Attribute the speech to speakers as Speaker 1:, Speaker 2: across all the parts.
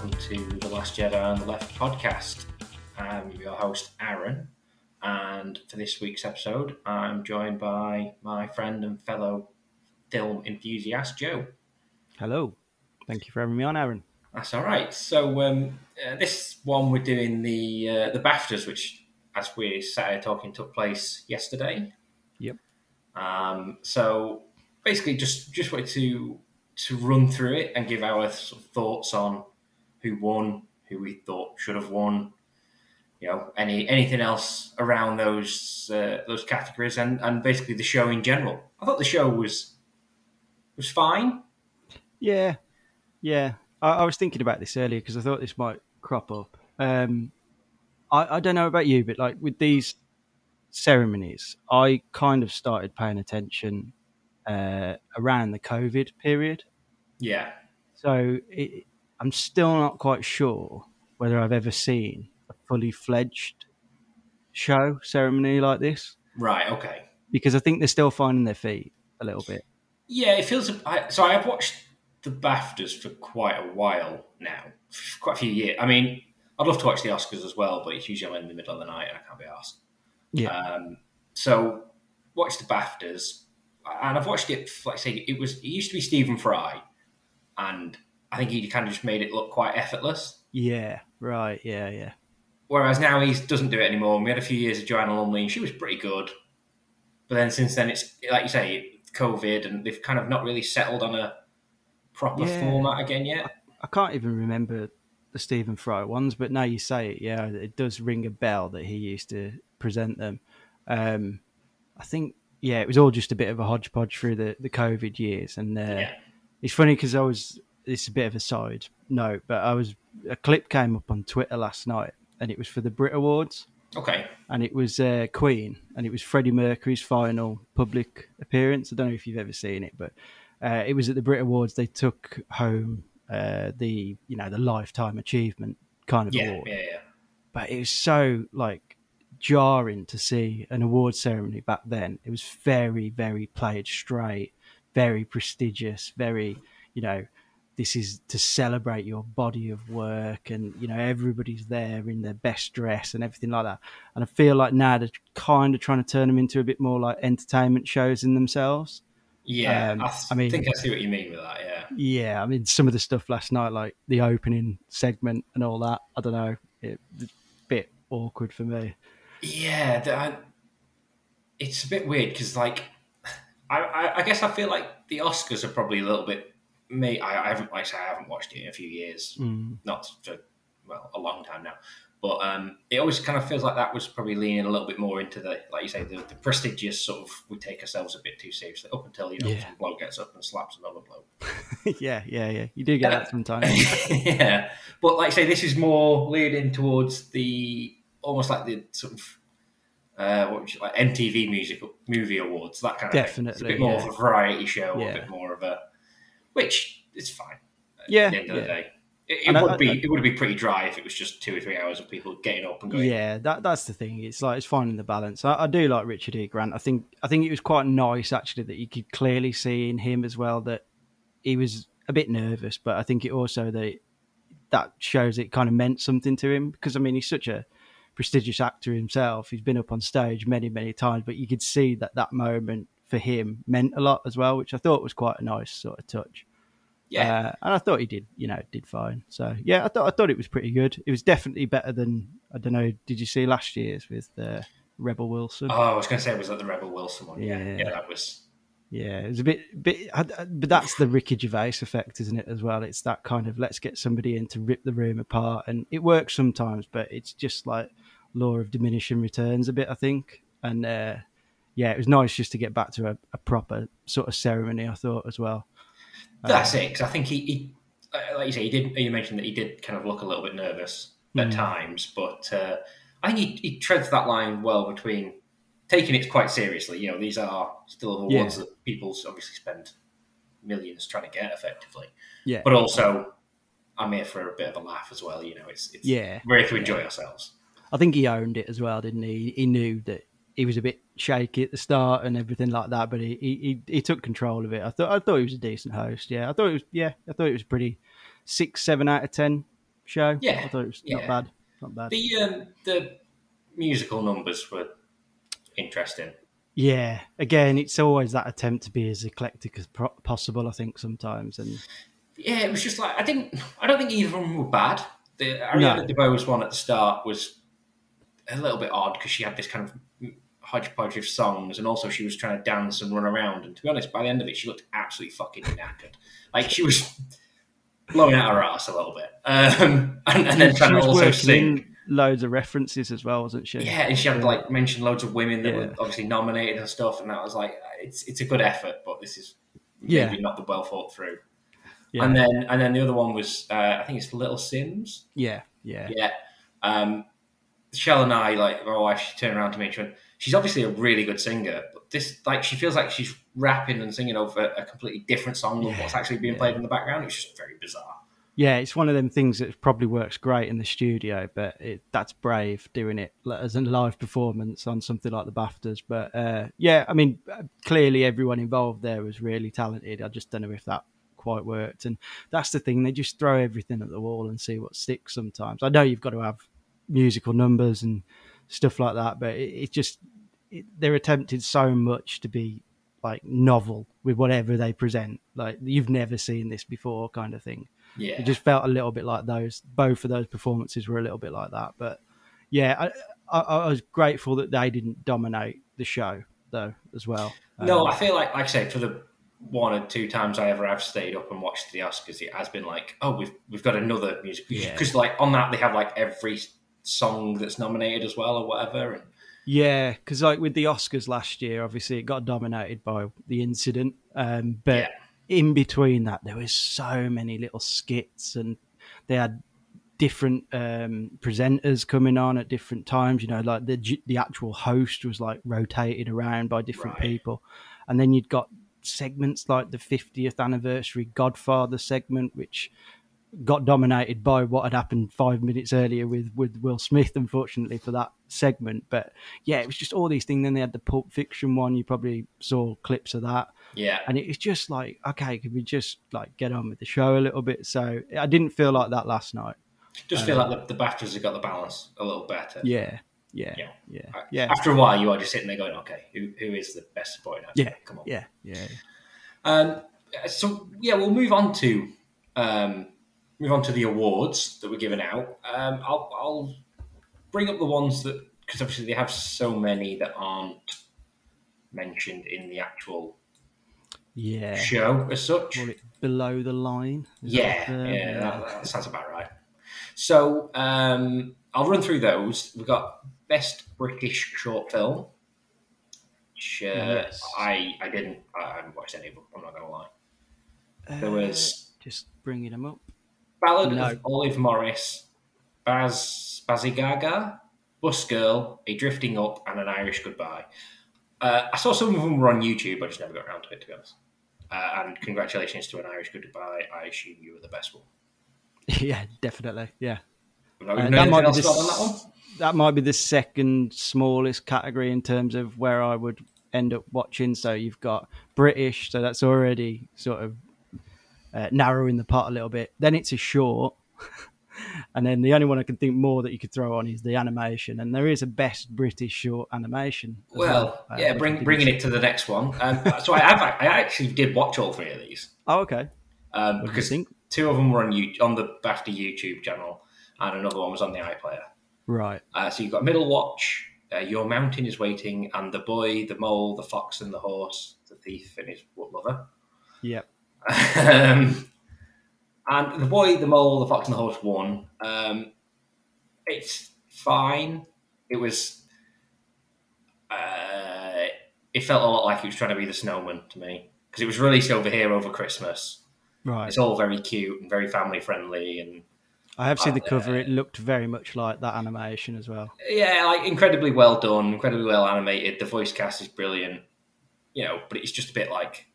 Speaker 1: Welcome to the Last Jedi on the Left podcast. I'm your host Aaron, and for this week's episode, I'm joined by my friend and fellow film enthusiast Joe.
Speaker 2: Hello. Thank you for having me on, Aaron.
Speaker 1: That's all right. So um, uh, this one we're doing the uh, the Baftas, which, as we sat here talking, took place yesterday.
Speaker 2: Yep.
Speaker 1: Um, so basically, just just wanted to to run through it and give our sort of thoughts on who won, who we thought should have won. You know, any anything else around those uh, those categories, and and basically the show in general. I thought the show was was fine.
Speaker 2: Yeah, yeah. I, I was thinking about this earlier because I thought this might crop up. Um, I, I don't know about you, but like with these ceremonies, I kind of started paying attention uh, around the COVID period.
Speaker 1: Yeah,
Speaker 2: So it, I'm still not quite sure whether I've ever seen a fully fledged show ceremony like this
Speaker 1: right, okay.
Speaker 2: because I think they're still finding their feet a little bit.
Speaker 1: Yeah, it feels. I, so I have watched the BAFTAs for quite a while now, quite a few years. I mean, I'd love to watch the Oscars as well, but it's usually in the middle of the night and I can't be asked.
Speaker 2: Yeah.
Speaker 1: Um, so watch the BAFTAs, and I've watched it. Like I say, it was it used to be Stephen Fry, and I think he kind of just made it look quite effortless.
Speaker 2: Yeah, right. Yeah, yeah.
Speaker 1: Whereas now he doesn't do it anymore. And we had a few years of Joanna Lumley, and she was pretty good. But then since then, it's like you say, COVID, and they've kind of not really settled on a proper
Speaker 2: Yeah.
Speaker 1: format again yet.
Speaker 2: I can't even remember the Stephen Fry ones, but now you say it, yeah, it does ring a bell that he used to present them. Um, I think, yeah, it was all just a bit of a hodgepodge through the, the COVID years. And uh,
Speaker 1: Yeah.
Speaker 2: it's funny because I was, it's a bit of a side note, but I was, a clip came up on Twitter last night and it was for the Brit Awards.
Speaker 1: Okay.
Speaker 2: and it was uh, Queen, and it was Freddie Mercury's final public appearance. I don't know if you've ever seen it, but uh, it was at the Brit Awards. They took home uh, the you know the lifetime achievement kind of
Speaker 1: Yeah,
Speaker 2: award,
Speaker 1: yeah, yeah.
Speaker 2: but it was so like jarring to see an award ceremony back then. It was very, very played straight, very prestigious, very you know this is to celebrate your body of work and you know everybody's there in their best dress and everything like that and i feel like now they're kind of trying to turn them into a bit more like entertainment shows in themselves
Speaker 1: Yeah,
Speaker 2: Um,
Speaker 1: I, th-
Speaker 2: I mean-
Speaker 1: think I see what you mean with that. Yeah,
Speaker 2: yeah i mean some of the stuff last night like the opening segment and all that i don't know it, it's a bit awkward for me
Speaker 1: yeah. I, it's a bit weird because, like, I, I, I guess I feel like the Oscars are probably a little bit. Me, I, I haven't, like I say, I haven't watched it in a few years,
Speaker 2: Mm.
Speaker 1: not for well a long time now. But um, it always kind of feels like that was probably leaning a little bit more into the, like you say, the, the prestigious sort of. We take ourselves a bit too seriously up until you know
Speaker 2: Yeah.
Speaker 1: some bloke gets up and slaps another bloke.
Speaker 2: yeah yeah yeah you do get
Speaker 1: Uh,
Speaker 2: that sometimes
Speaker 1: yeah, but like I say, this is more leaning towards the almost like the sort of uh, what would you, like MTV music movie awards, that kind of thing. It's a bit more
Speaker 2: yeah.
Speaker 1: of a variety show, a bit more of a which is fine. Yeah, At
Speaker 2: Yeah,
Speaker 1: the end of
Speaker 2: yeah.
Speaker 1: the day, it, it would
Speaker 2: I-
Speaker 1: be
Speaker 2: I-
Speaker 1: it would be pretty dry if it was just two or three hours of people getting up and going.
Speaker 2: Yeah, that that's the thing. It's like it's finding the balance. I, I do like Richard E. Grant. I think I think it was quite nice actually that you could clearly see in him as well that he was a bit nervous, but I think it also that that shows it kind of meant something to him because I mean he's such a prestigious actor himself. He's been up on stage many many times, but you could see that that moment for him meant a lot as well, which I thought was quite a nice sort of touch.
Speaker 1: yeah,
Speaker 2: Uh, and I thought he did, you know, did fine. So yeah, I thought I thought it was pretty good. It was definitely better than I don't know. Did you see last year's with uh, Rebel Wilson?
Speaker 1: Oh, I was going to say, it was like the Rebel Wilson one? Yeah,
Speaker 2: Yeah.
Speaker 1: yeah, that was.
Speaker 2: Yeah, it was a bit, bit, but that's the Ricky Gervais effect, isn't it? As well, it's that kind of let's get somebody in to rip the room apart, and it works sometimes, but it's just like law of diminishing returns a bit, I think. And uh, yeah, it was nice just to get back to a, a proper sort of ceremony. I thought as well.
Speaker 1: That's it. Because I think he, he, uh, like you say, he did. You mentioned that he did kind of look a little bit nervous at
Speaker 2: Mm.
Speaker 1: times, but uh, I think he, he treads that line well between taking it quite seriously. You know, these are still awards
Speaker 2: Yeah.
Speaker 1: that people obviously spend millions trying to get effectively,
Speaker 2: Yeah,
Speaker 1: but also I'm here for a bit of a laugh as well. You know, it's, it's
Speaker 2: yeah.
Speaker 1: we're here to enjoy ourselves.
Speaker 2: I think he owned it as well, didn't he? He knew that he was a bit shaky at the start and everything like that, but he, he, he, took control of it. I thought I thought he was a decent host. Yeah, I thought it was. Yeah, I thought it was pretty six, seven out of ten show.
Speaker 1: Yeah,
Speaker 2: I thought it was
Speaker 1: yeah.
Speaker 2: not bad. Not bad.
Speaker 1: The um, the musical numbers were interesting.
Speaker 2: Yeah, again, it's always that attempt to be as eclectic as pro- possible. I think sometimes, and
Speaker 1: Yeah, it was just like I didn't. I don't think either of them were bad. The Ariana DeBose one at the start was a little bit odd because she had this kind of hodgepodge of songs, and also she was trying to dance and run around. And to be honest, by the end of it, she looked absolutely fucking knackered. Like she was blowing out her ass a little bit, um, and, and then
Speaker 2: she
Speaker 1: trying to also sing.
Speaker 2: loads of references as well, wasn't she?
Speaker 1: Yeah, and she had like mentioned loads of women that
Speaker 2: Yeah.
Speaker 1: were obviously nominated and stuff, and that was like it's it's a good effort, but this is maybe
Speaker 2: Yeah.
Speaker 1: not the well thought through.
Speaker 2: yeah,
Speaker 1: And then and then the other one was uh, I think it's Little Simz.
Speaker 2: yeah, yeah.
Speaker 1: Yeah. Um, Shell and I, like, my wife, she turned around to me and she went, She's obviously a really good singer, but this, like, she feels like she's rapping and singing over a completely different song than
Speaker 2: Yeah,
Speaker 1: what's actually being
Speaker 2: yeah.
Speaker 1: played in the background. It's just very bizarre.
Speaker 2: Yeah, it's one of them things that probably works great in the studio, but it, that's brave doing it as a live performance on something like the BAFTAs. But uh, yeah, I mean, uh, clearly everyone involved there was really talented. I just don't know if that quite worked. And that's the thing; they just throw everything at the wall and see what sticks. Sometimes I know you've got to have musical numbers and stuff like that, but it, it just it, they're attempting so much to be like novel with whatever they present. Like you've never seen this before, kind of thing.
Speaker 1: Yeah.
Speaker 2: It just felt a little bit like those. Both of those performances were a little bit like that. But yeah, I, I, I was grateful that they didn't dominate the show though as well.
Speaker 1: no,
Speaker 2: Um,
Speaker 1: I feel like, like I say, for the one or two times I ever have stayed up and watched the Oscars, it has been like, oh, we've we've got another music
Speaker 2: Yeah.
Speaker 1: because like on that they have like every song that's nominated as well or whatever. And
Speaker 2: yeah, because like with the Oscars last year, obviously it got dominated by the incident. Um, but
Speaker 1: Yeah.
Speaker 2: in between that, there was so many little skits, and they had different um, presenters coming on at different times. You know, like the the actual host was like rotated around by different
Speaker 1: Right.
Speaker 2: people, and then you'd got segments like the 50th anniversary Godfather segment, which got dominated by what had happened five minutes earlier with with Will Smith, unfortunately for that segment. But yeah, it was just all these things. Then they had the Pulp Fiction one. You probably saw clips of that
Speaker 1: yeah,
Speaker 2: and it's just like okay could we just like get on with the show a little bit so i didn't feel like that last night
Speaker 1: just feel like the, the BAFTAs have got the balance a little better.
Speaker 2: Um, yeah yeah
Speaker 1: Yeah.
Speaker 2: yeah
Speaker 1: Uh,
Speaker 2: yeah
Speaker 1: After a while, you are just sitting there going, okay, who, who is the best supporting actor?
Speaker 2: yeah
Speaker 1: Come on.
Speaker 2: yeah yeah
Speaker 1: Um, so yeah, we'll move on to um, move on to the awards that were given out. Um, I'll, I'll bring up the ones that because obviously they have so many that aren't mentioned in the actual
Speaker 2: yeah
Speaker 1: show as such.
Speaker 2: Below the line
Speaker 1: Yeah,
Speaker 2: that, uh,
Speaker 1: yeah, that, that sounds about right. So um, I'll run through those. We've got best British short film. Which, uh,
Speaker 2: Yes.
Speaker 1: I I didn't I haven't watched any of them. I'm not gonna lie.
Speaker 2: uh,
Speaker 1: There was
Speaker 2: just bringing them up
Speaker 1: Ballad
Speaker 2: No.
Speaker 1: of Olive Morris, Baz Bazigaga, Bus Girl, A Drifting Up, and An Irish Goodbye. Uh, I saw some of them were on YouTube. I just never got around to it, to be honest. Uh, and congratulations to An Irish Goodbye. I assume you were the best one.
Speaker 2: yeah definitely yeah Uh, that might
Speaker 1: anything
Speaker 2: be the
Speaker 1: on that
Speaker 2: that might be the second smallest category in terms of where I would end up watching. So you've got British, so that's already sort of uh, narrowing the pot a little bit. Then it's a short, and then the only one I can think more that you could throw on is the animation, and there is a best British short animation. as
Speaker 1: Well,
Speaker 2: uh,
Speaker 1: yeah, bring, bringing it to the next one. Um, so I have, I actually did watch all three of these
Speaker 2: Oh, okay.
Speaker 1: um,
Speaker 2: What do you
Speaker 1: because
Speaker 2: think?
Speaker 1: two of them were on you on the BAFTA YouTube channel, and another one was on the iPlayer.
Speaker 2: Right.
Speaker 1: Uh, so you've got Middle Watch, uh, Your Mountain is Waiting, and The Boy, The Mole, The Fox and the Horse, The Thief and His Lover.
Speaker 2: Yep.
Speaker 1: Um, and The Boy, The Mole, The Fox and the Horse won. Um, it's fine. It was. Uh, it felt a lot like it was trying to be The Snowman to me because it was released over here over Christmas.
Speaker 2: Right.
Speaker 1: It's all very cute and very family friendly and
Speaker 2: I have seen the
Speaker 1: uh,
Speaker 2: cover. It looked very much like that animation as well.
Speaker 1: yeah, like incredibly well done, incredibly well animated. The voice cast is brilliant, you know. But it's just a bit like,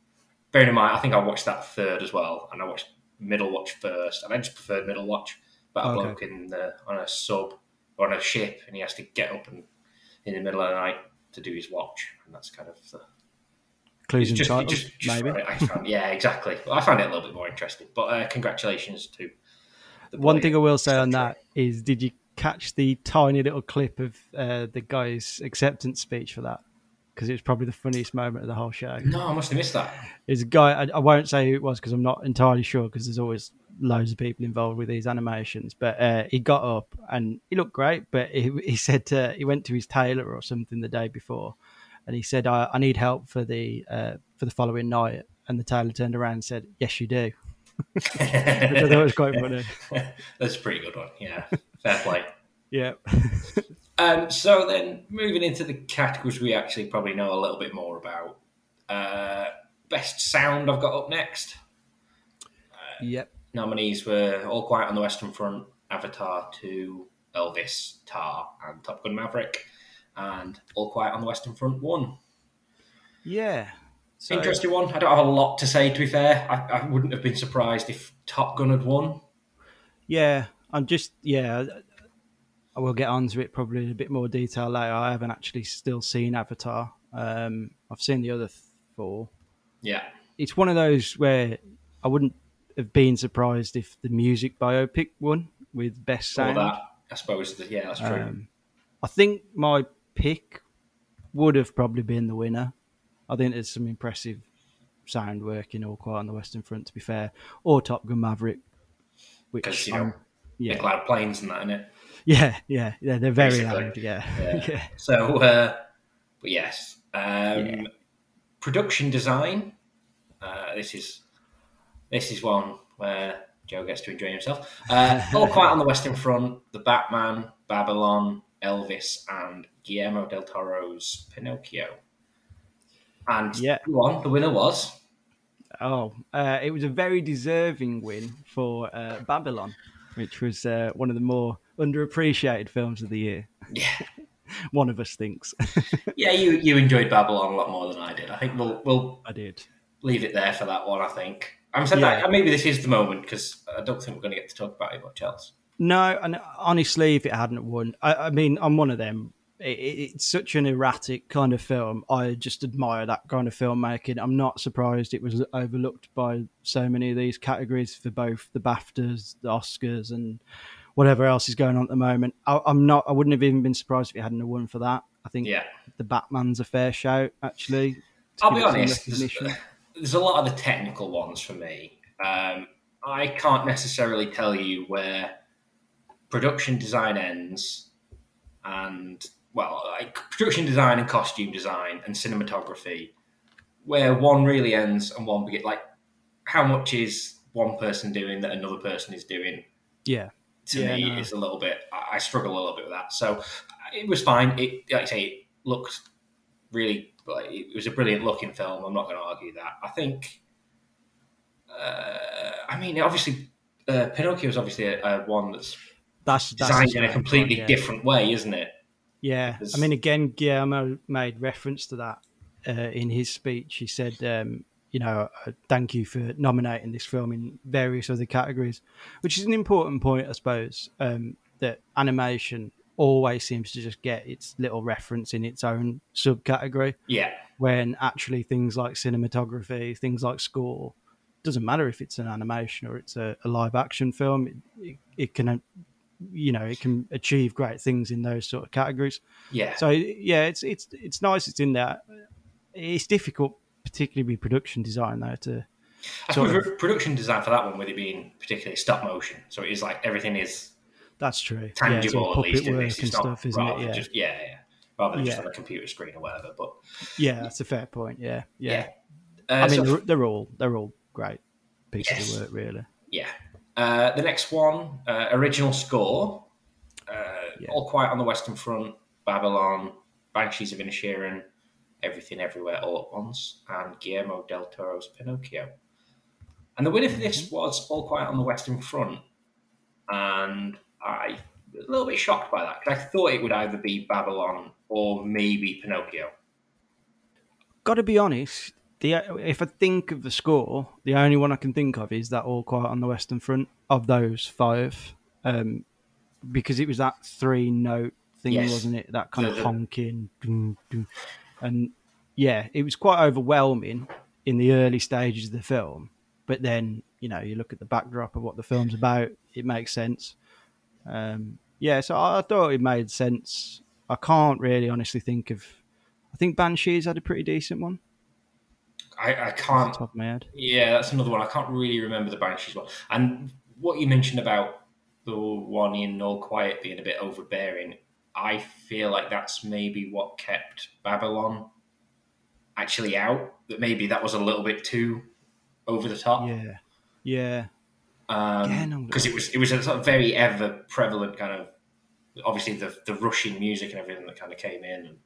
Speaker 1: bearing in mind, I think I watched that third as well, and I watched Middle Watch first, and I just preferred Middle Watch. But a
Speaker 2: Okay.
Speaker 1: bloke in the, on a sub or on a ship, and he has to get up and in the middle of the night to do his watch, and that's kind of the
Speaker 2: Clues and
Speaker 1: just,
Speaker 2: titles,
Speaker 1: just, just
Speaker 2: maybe.
Speaker 1: I found, yeah, exactly. Well, I found it a little bit more interesting. But uh, congratulations to The
Speaker 2: One thing I will say on that is, did you catch the tiny little clip of uh, the guy's acceptance speech for that? Because it was probably the funniest moment of the whole show.
Speaker 1: No, I must have missed that.
Speaker 2: There's a guy, I, I won't say who it was because I'm not entirely sure because there's always loads of people involved with these animations. But uh, he got up and he looked great, but he, he said uh, he went to his tailor or something the day before and he said, I, I need help for the uh, for the following night. And the tailor turned around and said, Yes, you do. Which I thought was quite funny.
Speaker 1: That's a pretty good one. Yeah, fair play.
Speaker 2: Yeah.
Speaker 1: Um, so then, moving into the categories we actually probably know a little bit more about. Uh, best sound I've got up next.
Speaker 2: yep.
Speaker 1: Nominees were All Quiet on the Western Front, Avatar 2, Elvis, Tar, and Top Gun Maverick. And All Quiet on the Western Front won.
Speaker 2: Yeah. So,
Speaker 1: Interesting one. I don't have a lot to say, to be fair. I, I wouldn't have been surprised if Top Gun had won.
Speaker 2: Yeah, I'm just yeah. I will get onto it probably in a bit more detail later. I haven't actually still seen Avatar. Um, I've seen the other four.
Speaker 1: Yeah.
Speaker 2: It's one of those where I wouldn't have been surprised if the music biopic won with best sound.
Speaker 1: that. I suppose, yeah, that's true.
Speaker 2: Um, I think my pick would have probably been the winner. I think there's some impressive sound work in All Quiet on the Western Front, to be fair, or Top Gun Maverick, which
Speaker 1: you know,
Speaker 2: yeah,
Speaker 1: loud planes and that, innit?
Speaker 2: Yeah, yeah, yeah, they're very
Speaker 1: Basically.
Speaker 2: loud. Yeah,
Speaker 1: Yeah.
Speaker 2: yeah.
Speaker 1: So, uh, but yes, um,
Speaker 2: Yeah.
Speaker 1: production design. Uh, this is this is one where Joe gets to enjoy himself. Uh, all quiet on the Western Front, The Batman, Babylon, Elvis, and Guillermo del Toro's Pinocchio. And
Speaker 2: Yeah.
Speaker 1: go on, the winner was
Speaker 2: Oh, uh, it was a very deserving win for uh, Babylon, which was uh, one of the more underappreciated films of the year.
Speaker 1: yeah,
Speaker 2: One of us thinks.
Speaker 1: yeah. You you enjoyed Babylon a lot more than I did. I think we'll we'll
Speaker 2: I did.
Speaker 1: leave it there for that one. I think. I'm saying
Speaker 2: Yeah.
Speaker 1: that maybe this is the moment because I don't think we're going to get to talk about it much else.
Speaker 2: No, and honestly, if it hadn't won, I, I mean, I'm one of them. It, it, it's such an erratic kind of film. I just admire that kind of filmmaking. I'm not surprised it was overlooked by so many of these categories for both the BAFTAs, the Oscars, and whatever else is going on at the moment. I, I'm not. I wouldn't have even been surprised if it hadn't won for that. I think
Speaker 1: Yeah.
Speaker 2: the Batman's a fair shout, actually.
Speaker 1: I'll be honest. There's, there's a lot of the technical ones for me. Um, I can't necessarily tell you where production design ends, and well, like production design and costume design and cinematography, where one really ends and one begins. Like, how much is one person doing that another person is doing?
Speaker 2: Yeah,
Speaker 1: to
Speaker 2: Yeah,
Speaker 1: me
Speaker 2: no.
Speaker 1: is a little bit. I struggle a little bit with that. So it was fine. It like I say, it looked really. Like, it was a brilliant looking film. I'm not going to argue that. I think. Uh, I mean, obviously, uh, Pinocchio is obviously a, a one that's
Speaker 2: that's, that's
Speaker 1: designed in a completely
Speaker 2: one, yeah.
Speaker 1: different way, isn't it?
Speaker 2: Yeah, I mean, again, Guillermo made reference to that uh, in his speech. He said, um, "You know, uh, thank you for nominating this film in various other categories," which is an important point, I suppose. Um, that animation always seems to just get its little reference in its own subcategory,
Speaker 1: Yeah,
Speaker 2: when actually things like cinematography, things like score, doesn't matter if it's an animation or it's a, a live action film. It, it, it can. uh, You know, it can achieve great things in those sort of categories.
Speaker 1: yeah,
Speaker 2: So yeah, it's it's it's nice. It's in there. It's difficult, particularly with production design, though. To
Speaker 1: I suppose production design for that one, with it being particularly stop motion, so it is like everything is
Speaker 2: that's true.
Speaker 1: tangible
Speaker 2: yeah,
Speaker 1: at
Speaker 2: puppet
Speaker 1: least.
Speaker 2: work and
Speaker 1: not
Speaker 2: stuff, isn't it? Yeah,
Speaker 1: Just, yeah, yeah. Rather than just on a computer screen or whatever. But
Speaker 2: yeah, that's a fair point. Yeah, yeah.
Speaker 1: yeah,
Speaker 2: I
Speaker 1: Uh,
Speaker 2: mean,
Speaker 1: so-
Speaker 2: they're, they're all they're all great pieces
Speaker 1: Yes.
Speaker 2: of work, really.
Speaker 1: Yeah. Uh, the next one, uh, original score. Uh,
Speaker 2: Yeah.
Speaker 1: All Quiet on the Western Front, Babylon, Banshees of Inisherin, Everything Everywhere All at Once, and Guillermo del Toro's Pinocchio. And the winner for this was All Quiet on the Western Front. And I was a little bit shocked by that because I thought it would either be Babylon or maybe Pinocchio.
Speaker 2: Got to be honest. The if I think of the score, the only one I can think of is that All Quiet on the Western Front of those five, um, because it was that three note thing,
Speaker 1: Yes.
Speaker 2: wasn't it? That kind
Speaker 1: The-
Speaker 2: of
Speaker 1: the-
Speaker 2: honking, dun, dun. And yeah, it was quite overwhelming in the early stages of the film. But then, you know, you look at the backdrop of what the film's about, it makes sense. Um, yeah, so I, I thought it made sense. I can't really honestly think of. I think Banshees had a pretty decent one.
Speaker 1: I, I can't.
Speaker 2: top of my head.
Speaker 1: Yeah, that's another one. I can't really remember the Banshees one. And what you mentioned about the one in All Quiet being a bit overbearing, I feel like that's maybe what kept Babylon actually out. That maybe that was a little bit too over the top.
Speaker 2: Yeah, yeah,
Speaker 1: because it was it was a sort of very ever prevalent kind of obviously the the Russian music and everything that kind of came in and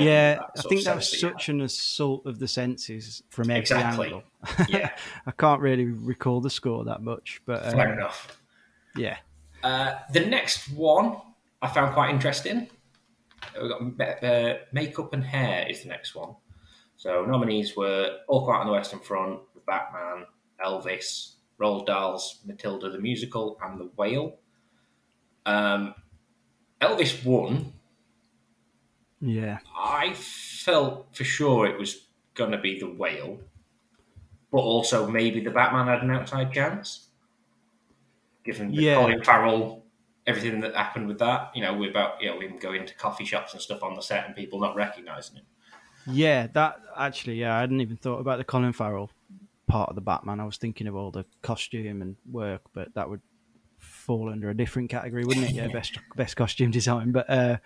Speaker 2: yeah. I think that was such an assault of the senses from every
Speaker 1: Exactly.
Speaker 2: angle.
Speaker 1: yeah
Speaker 2: I can't really recall the score that much, but um,
Speaker 1: fair enough.
Speaker 2: yeah,
Speaker 1: Uh, the next one I found quite interesting. We've got uh, makeup and hair is the next one. So nominees were All Quiet on the Western Front, Batman, Elvis, Roald Dahl's Matilda the Musical, and The Whale. Um, Elvis won.
Speaker 2: yeah,
Speaker 1: I felt for sure it was going to be The Whale, but also maybe The Batman had an outside chance, given the
Speaker 2: Yeah.
Speaker 1: Colin Farrell, everything that happened with that. You know, we about you know him going to coffee shops and stuff on the set and people not recognizing him.
Speaker 2: yeah. That actually, yeah, I hadn't even thought about the Colin Farrell part of the Batman. I was thinking of all the costume and work, but that would fall under a different category, wouldn't it? Yeah, best best costume design. But uh,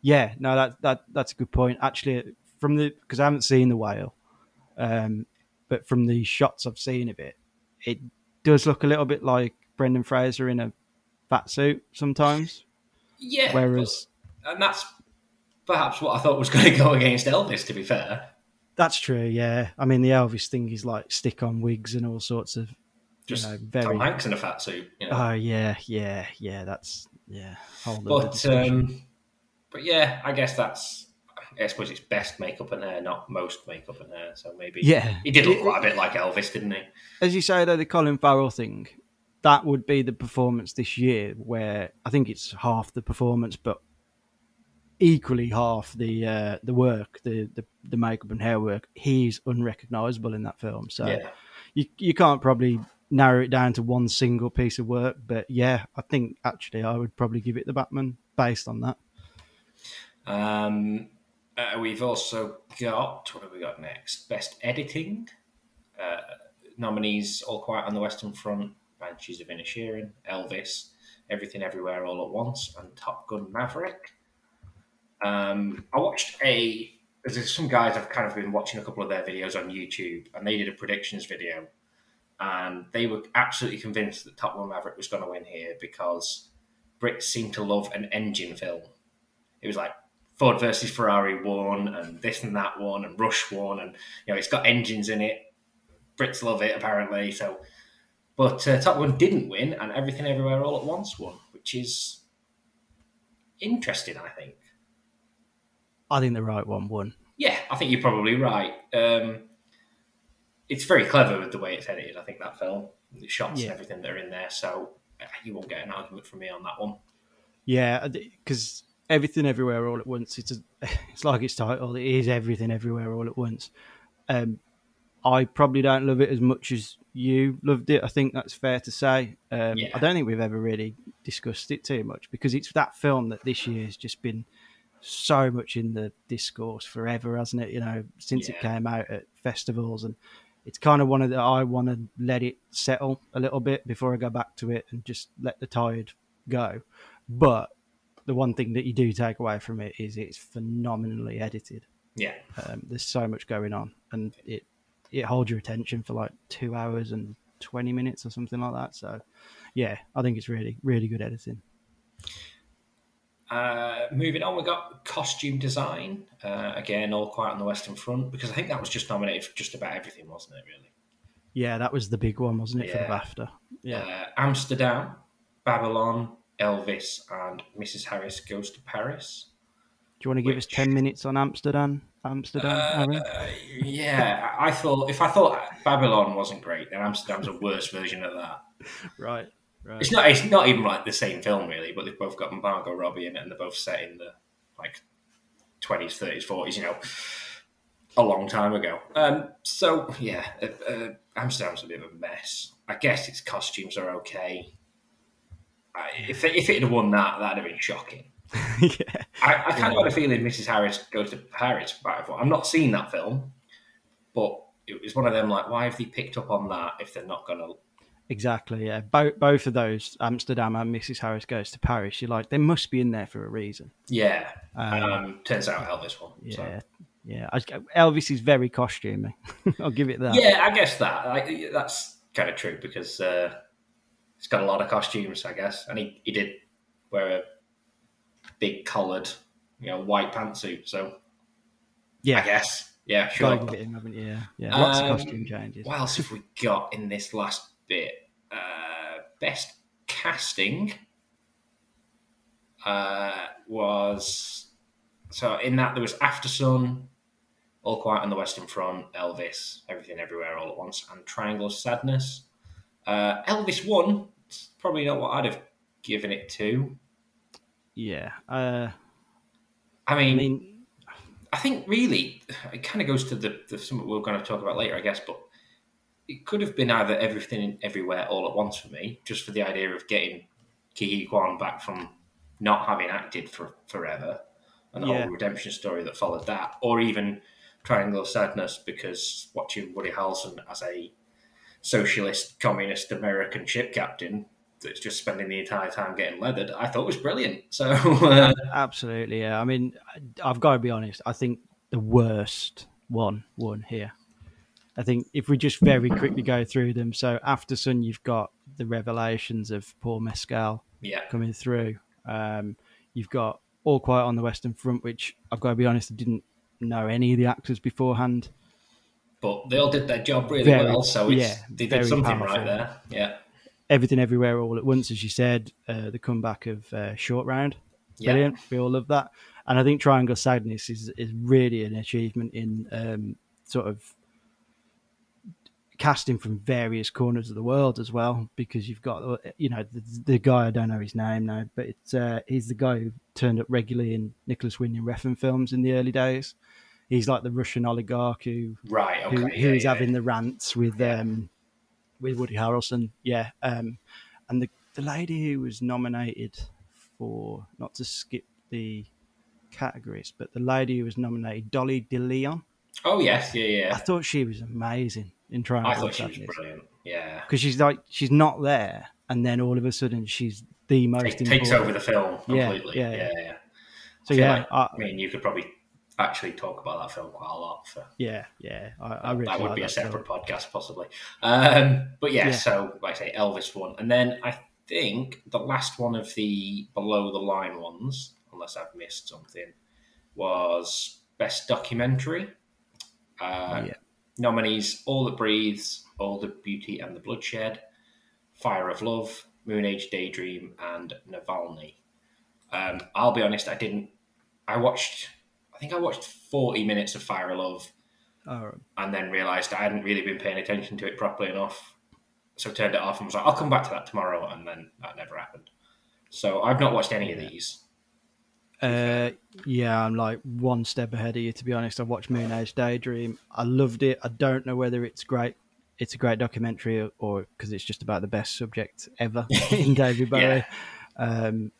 Speaker 2: yeah, no, that that that's a good point. Actually, from the because I haven't seen the whale, um, but from the shots I've seen of it, it does look a little bit like Brendan Fraser in a fat suit sometimes.
Speaker 1: Yeah,
Speaker 2: Whereas
Speaker 1: but- and that's perhaps what I thought was going to go against Elvis. To be fair,
Speaker 2: that's true. Yeah, I mean the Elvis thing is like stick on wigs and all sorts of
Speaker 1: just
Speaker 2: you know very.
Speaker 1: Tom Hanks in a fat suit. You know?
Speaker 2: Oh yeah, yeah, yeah. That's yeah.
Speaker 1: But um, but yeah, I guess that's. I suppose it's best makeup and hair, not most makeup and hair. So maybe
Speaker 2: yeah,
Speaker 1: he did look
Speaker 2: It-
Speaker 1: quite a bit like Elvis, didn't he?
Speaker 2: as you say though, the Colin Farrell thing, that would be the performance this year where I think it's half the performance, but equally half the uh, the work, the, the the makeup and hair work. He's unrecognisable in that film, so
Speaker 1: yeah.
Speaker 2: you you can't probably narrow it down to one single piece of work. But yeah, I think actually I would probably give it the Batman based on that.
Speaker 1: Um, uh, we've also got what have we got next? Best editing uh, nominees: All Quiet on the Western Front, Banshees of Inisherin, Elvis, Everything Everywhere All at Once, and Top Gun Maverick. Um, I watched a. There's some guys I've kind of been watching a couple of their videos on YouTube, and they did a predictions video, and they were absolutely convinced that Top Gun Maverick was going to win here because Brits seem to love an engine film. It was like Ford versus Ferrari won, and this and that one, and Rush won, and you know it's got engines in it. Brits love it apparently. So, but uh, Top Gun didn't win, and Everything Everywhere All at Once won, which is interesting. I think.
Speaker 2: I think the right one won.
Speaker 1: Yeah, I think you're probably right. Um, it's very clever with the way it's edited. I think that film, the shots
Speaker 2: Yeah.
Speaker 1: and everything that are in there. So uh, you won't get an argument from me on that one.
Speaker 2: Yeah, because everything everywhere all at once. It's a, it's like its title. It is everything everywhere all at once. Um, I probably don't love it as much as you loved it. I think that's fair to say. Um,
Speaker 1: Yeah.
Speaker 2: I don't think we've ever really discussed it too much because it's that film that this year has just been so much in the discourse forever, hasn't it? You know, since it came out at festivals and. It's kind of one of the I want to let it settle a little bit before I go back to it and just let the tide go. But the one thing that you do take away from it is it's phenomenally edited.
Speaker 1: Yeah,
Speaker 2: Um, there's so much going on, and it it holds your attention for like two hours and twenty minutes or something like that. So, yeah, I think it's really really good editing.
Speaker 1: Uh, moving on, we got costume design. Uh, again, all quiet on the Western Front because I think that was just nominated for just about everything, wasn't it? Really.
Speaker 2: Yeah, that was the big one, wasn't it, for the BAFTA? Yeah,
Speaker 1: Uh, Amsterdam, Babylon, Elvis, and Mrs. Harris goes to Paris.
Speaker 2: Do you want to give us ten minutes on Amsterdam? Amsterdam, Aaron?
Speaker 1: Uh, yeah, I thought if I thought Babylon wasn't great, then Amsterdam's a worse version of that.
Speaker 2: Right, right.
Speaker 1: It's not. It's not even like the same film really, but they've both got Margot Robbie in it, and they're both set in the like twenties, thirties, forties. You know, a long time ago. Um, so yeah, uh, uh, Amsterdam's a bit of a mess. I guess its costumes are okay. I, if if it had won that, that'd have been shocking.
Speaker 2: yeah.
Speaker 1: I, I kind of had a feeling Mrs. Harris goes to Paris. I'm not seeing that film, but it was one of them like, why have they picked up on that if they're not going to?
Speaker 2: Exactly. Yeah. Both both of those, Amsterdam and Mrs. Harris goes to Paris. You're like, they must be in there for a reason.
Speaker 1: Yeah. Um, um, turns out Elvis won.
Speaker 2: Yeah.
Speaker 1: So.
Speaker 2: Yeah. I, Elvis is very costumey. I'll give it that.
Speaker 1: Yeah, I guess that. I, that's kind of true because uh, he's got a lot of costumes, I guess, and he, he did wear a big collared, you know, white pantsuit. So,
Speaker 2: yeah,
Speaker 1: I guess, yeah, sure.
Speaker 2: Him, haven't you? Yeah, yeah. Lots um, of costume changes.
Speaker 1: What else have we got in this last bit? Uh, best casting uh, was so in that there was Aftersun, All Quiet on the Western Front, Elvis, Everything Everywhere All at Once, and Triangle of Sadness. Uh, Elvis won. It's probably not what I'd have given it to.
Speaker 2: Yeah. Uh,
Speaker 1: I mean, I mean, I think really it kind of goes to the, the something we're going to talk about later, I guess. But it could have been either everything everywhere all at once for me, just for the idea of getting Huy Quan back from not having acted for forever, and the yeah. whole redemption story that followed that, or even Triangle of Sadness because watching Woody Harrelson as a socialist communist American ship captain that's just spending the entire time getting leathered, I thought was brilliant. So uh...
Speaker 2: absolutely, yeah. I mean, I've got to be honest. I think the worst one won here. I think if we just very quickly go through them. So Aftersun, you've got the revelations of Paul Mescal
Speaker 1: yeah.
Speaker 2: coming through. Um, you've got All Quiet on the Western Front, which I've got to be honest, I didn't know any of the actors beforehand.
Speaker 1: But they all did their job really very, well, so yeah, they did something powerful. right there. Yeah.
Speaker 2: Everything Everywhere All at Once, as you said, uh, the comeback of uh, Short Round. Brilliant. Yeah. We all love that. And I think Triangle Sadness is, is really an achievement in um, sort of casting from various corners of the world as well, because you've got, you know, the, the guy, I don't know his name now, but it's, uh, he's the guy who turned up regularly in Nicolas Winding Refn films in the early days. He's like the Russian oligarch who,
Speaker 1: right, okay,
Speaker 2: who,
Speaker 1: yeah,
Speaker 2: who's
Speaker 1: yeah,
Speaker 2: having the rants with, um, with Woody Harrelson. Yeah, um, and the the lady who was nominated for not to skip the categories, but the lady who was nominated, Dolly De Leon.
Speaker 1: Oh yes, yeah, yeah.
Speaker 2: I thought she was amazing in trying.
Speaker 1: I thought she was brilliant. Yeah,
Speaker 2: because she's like she's not there, and then all of a sudden she's the most.
Speaker 1: It takes over the film completely. Yeah, yeah, yeah. yeah.
Speaker 2: So yeah,
Speaker 1: like, I, I mean, you could probably actually talk about that film quite a lot. For,
Speaker 2: yeah, yeah, I, I really
Speaker 1: that would
Speaker 2: like
Speaker 1: be
Speaker 2: a
Speaker 1: separate
Speaker 2: film.
Speaker 1: podcast possibly. Um, but yeah, yeah, so like I say, Elvis one, and then I think the last one of the below the line ones, unless I've missed something, was best documentary. Uh, yeah. Nominees: All That Breathes, All the Beauty and the Bloodshed, Fire of Love, Moon Age Daydream, and Navalny. Um, I'll be honest, I didn't. I watched think I watched 40 minutes of Fire of Love
Speaker 2: oh.
Speaker 1: and then realised I hadn't really been paying attention to it properly enough. So I turned it off and was like, I'll come back to that tomorrow. And then that never happened. So I've not watched any of these.
Speaker 2: Uh, yeah, I'm like one step ahead of you, to be honest. I watched Moon Age Daydream. I loved it. I don't know whether it's great. It's a great documentary or because it's just about the best subject ever in David Bowie. yeah. um,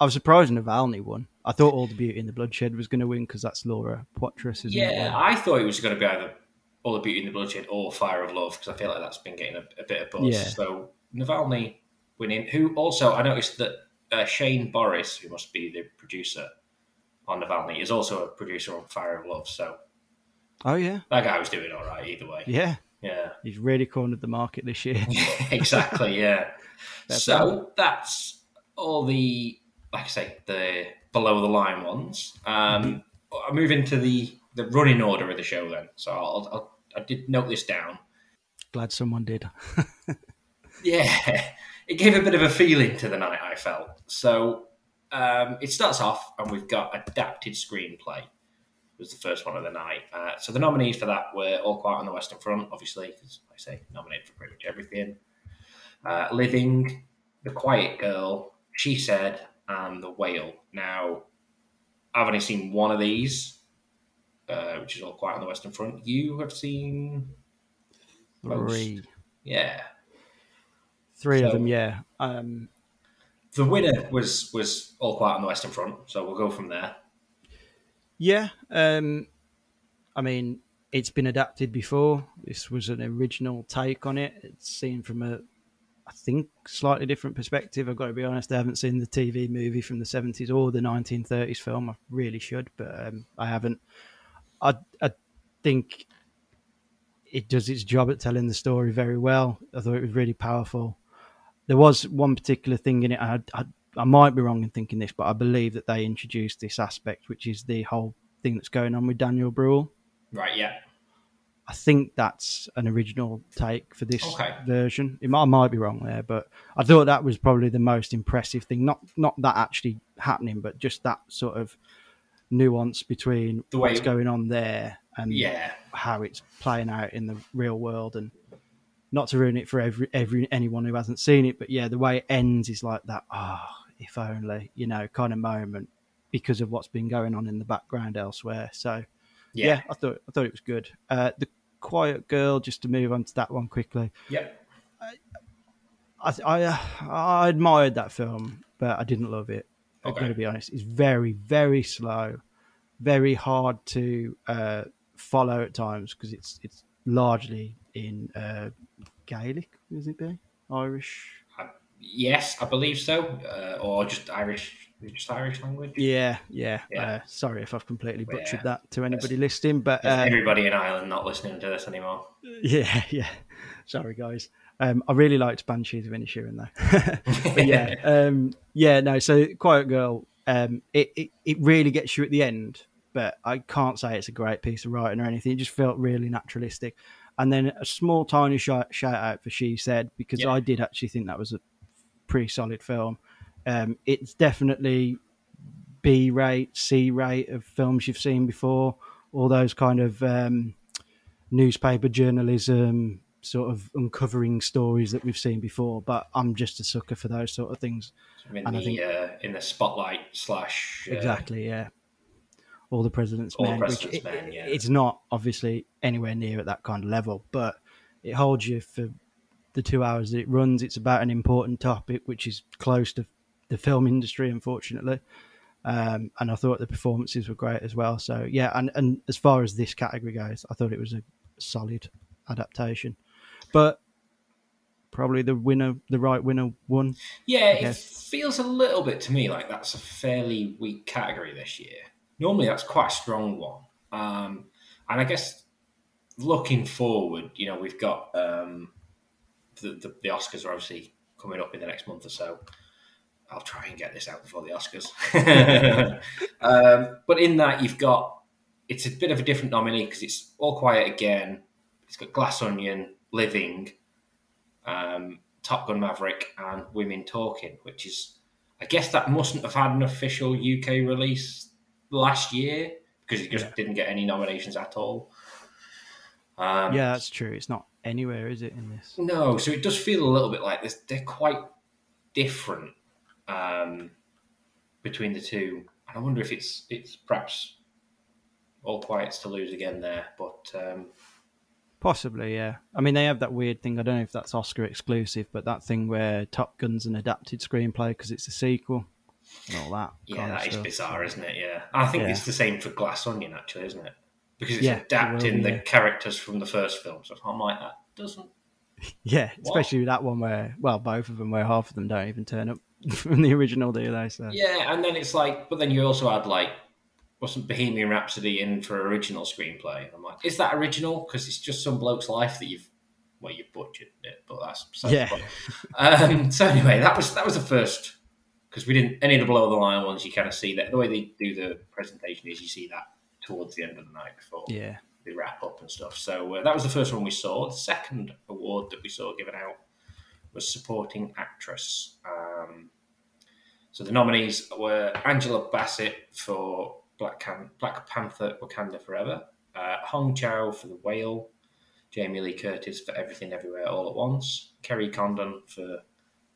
Speaker 2: I was surprised Navalny won. I thought All the Beauty in the Bloodshed was going to win because that's Laura Poitras, isn't
Speaker 1: yeah,
Speaker 2: it?
Speaker 1: Yeah, I thought it was going to be either All the Beauty in the Bloodshed or Fire of Love because I feel like that's been getting a, a bit of buzz.
Speaker 2: Yeah.
Speaker 1: So Navalny winning, who also, I noticed that uh, Shane Boris, who must be the producer on Navalny, is also a producer on Fire of Love. So,
Speaker 2: oh yeah,
Speaker 1: that guy was doing all right either way.
Speaker 2: Yeah,
Speaker 1: yeah,
Speaker 2: he's really cornered the market this year.
Speaker 1: exactly. Yeah. so that's all the, like I say, the below the line ones. Um, I'll move into the, the running order of the show then. So I'll, I'll, i did note this down.
Speaker 2: Glad someone did.
Speaker 1: yeah, it gave a bit of a feeling to the night, I felt. So um, it starts off, and we've got adapted screenplay. Was the first one of the night. Uh, so the nominees for that were All Quiet on the Western Front, obviously, because I say nominated for pretty much everything. Uh, Living, The Quiet Girl, She Said, and The Whale. Now, I've only seen one of these, uh, which is all quiet on the Western Front. You have seen.
Speaker 2: Three.
Speaker 1: Yeah.
Speaker 2: Three of them, yeah. Um,
Speaker 1: The winner was was All Quiet on the Western Front, so we'll go from there.
Speaker 2: yeah. Um, I mean, it's been adapted before. This was an original take on it. It's seen from a, I think, slightly different perspective. I've got to be honest. I haven't seen the TV movie from the 70s or the 1930s film. I really should, but um, I haven't. I, I think it does its job at telling the story very well. I thought it was really powerful. There was one particular thing in it. I, I, I might be wrong in thinking this, but I believe that they introduced this aspect, which is the whole thing that's going on with Daniel Bruhl.
Speaker 1: Right, yeah.
Speaker 2: I think that's an original take for this
Speaker 1: Okay.
Speaker 2: version. It might, I might be wrong there, but I thought that was probably the most impressive thing. Not not that actually happening, but just that sort of nuance between
Speaker 1: The way-
Speaker 2: what's going on there and
Speaker 1: Yeah.
Speaker 2: how it's playing out in the real world and not to ruin it for every every anyone who hasn't seen it but yeah the way it ends is like that oh if only you know kind of moment because of what's been going on in the background elsewhere so yeah,
Speaker 1: Yeah.
Speaker 2: i thought i thought it was good uh the quiet girl just to move on to that one quickly
Speaker 1: Yeah,
Speaker 2: i i, uh, I admired that film but i didn't love it i've
Speaker 1: Okay.
Speaker 2: got to be honest it's very very slow very hard to uh follow at times because it's it's largely in uh gaelic is it be irish
Speaker 1: Yes, I believe so. Uh, or just Irish just Irish language.
Speaker 2: yeah yeah,
Speaker 1: Yeah.
Speaker 2: Uh, sorry if i've completely
Speaker 1: Yeah.
Speaker 2: butchered that to anybody listening but um,
Speaker 1: everybody in Ireland not listening to this anymore.
Speaker 2: Yeah, yeah. Sorry, guys. Um, I really liked Banshees of Inisherin though. but yeah, um, yeah. No, so Quiet Girl. Um, it, it it really gets you at the end, but I can't say it's a great piece of writing or anything. It just felt really naturalistic. And then a small, tiny shout, shout out for She Said because
Speaker 1: Yeah.
Speaker 2: I did actually think that was a pretty solid film. Um, it's definitely B rate, C rate of films you've seen before. All those kind of um, newspaper journalism, sort of uncovering stories that we've seen before. But I'm just a sucker for those sort of things.
Speaker 1: In
Speaker 2: And I think-
Speaker 1: uh, in the spotlight slash uh,
Speaker 2: Exactly, yeah. All the President's
Speaker 1: All the
Speaker 2: Men,
Speaker 1: President's
Speaker 2: which
Speaker 1: Men,
Speaker 2: it-
Speaker 1: yeah.
Speaker 2: it's not obviously anywhere near at that kind of level, but it holds you for the two hours that it runs. It's about an important topic, which is close to the film industry, unfortunately. Um, and I thought the performances were great as well. So yeah, and, and as far as this category goes, I thought it was a solid adaptation. But probably the winner, the right winner, won.
Speaker 1: Yeah, it feels a little bit to me like that's a fairly weak category this year. Normally, that's quite a strong one. Um, and I guess looking forward, you know, we've got um, the, the the Oscars are obviously coming up in the next month or so. I'll try and get this out before the Oscars. um, but in that, you've got it's a bit of a different nominee because it's All Quiet Again. It's got Glass Onion, Living, um, Top Gun Maverick, and Women Talking, which is, I guess that mustn't have had an official UK release last year because it just
Speaker 2: Yeah.
Speaker 1: didn't get any nominations at all. Um,
Speaker 2: Yeah, that's true. It's not anywhere, is it, in this?
Speaker 1: no, so it does feel a little bit like this. They're quite different um, between the two, and I wonder if it's it's perhaps all quiets to lose again there. But um,
Speaker 2: Possibly, yeah. I mean, they have that weird thing. I don't know if that's Oscar exclusive, but that thing where Top Gun's an adapted screenplay because it's a sequel and all that.
Speaker 1: yeah, that is bizarre, isn't it? Yeah, I think
Speaker 2: Yeah.
Speaker 1: it's the same for Glass Onion, actually, isn't it? Because it's
Speaker 2: Yeah, it will
Speaker 1: adapting the
Speaker 2: yeah.
Speaker 1: characters from the first film, so I'm like that doesn't.
Speaker 2: Yeah,
Speaker 1: What?
Speaker 2: especially that one where, well, both of them where half of them don't even turn up from the original, do they? So
Speaker 1: Yeah, and then it's like, but then you also had like, wasn't Bohemian Rhapsody in for original screenplay? I'm like, is that original? Because it's just some bloke's life that you've, well, you butchered it, but that's
Speaker 2: Yeah.
Speaker 1: Um, so anyway, that was that was the first because we didn't any of the below the line ones. You kind of see that the way they do the presentation is you see that towards the end of the night before
Speaker 2: yeah,
Speaker 1: they wrap up and stuff. So uh, that was the first one we saw. The second award that we saw given out was supporting actress. Um, so the nominees were Angela Bassett for Black, Can- Black Panther: Wakanda Forever, uh, Hong Chau for The Whale, Jamie Lee Curtis for Everything Everywhere All at Once, Kerry Condon for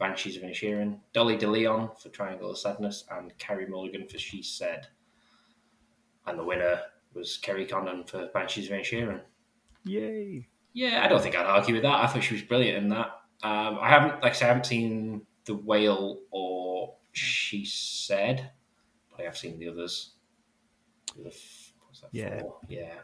Speaker 1: Banshees of Inisherin, Dolly DeLeon for Triangle of Sadness, and Carey Mulligan for She Said. And the winner was Kerry Condon for Banshees of Inisherin.
Speaker 2: yay!
Speaker 1: Yeah, I don't think I'd argue with that. I thought she was brilliant in that. Um, I haven't, like I said, I haven't seen The Whale or She Said, but I have seen the others. The
Speaker 2: Yeah.
Speaker 1: for? Yeah.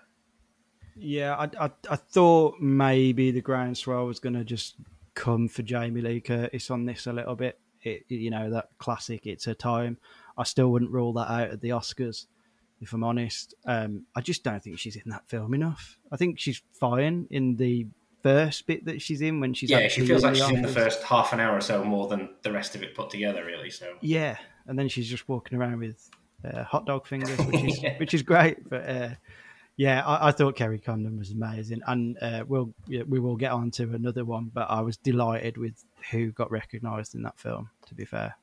Speaker 2: Yeah, I, I, I thought maybe the groundswell was going to just come for Jamie Lee Curtis on this a little bit. It, you know, that classic, it's her time. I still wouldn't rule that out at the Oscars, if I'm honest. Um, I just don't think she's in that film enough. I think she's fine in the first bit that she's in when she's
Speaker 1: yeah, she feels like she's in the first half an hour or so more than the rest of it put together, really. So
Speaker 2: Yeah, and then she's just walking around with uh, hot dog fingers, which is
Speaker 1: Yeah.
Speaker 2: which is great. But uh, yeah, I, I thought Kerry Condon was amazing, and uh, we'll yeah, we will get on to another one. But I was delighted with who got recognised in that film. To be fair,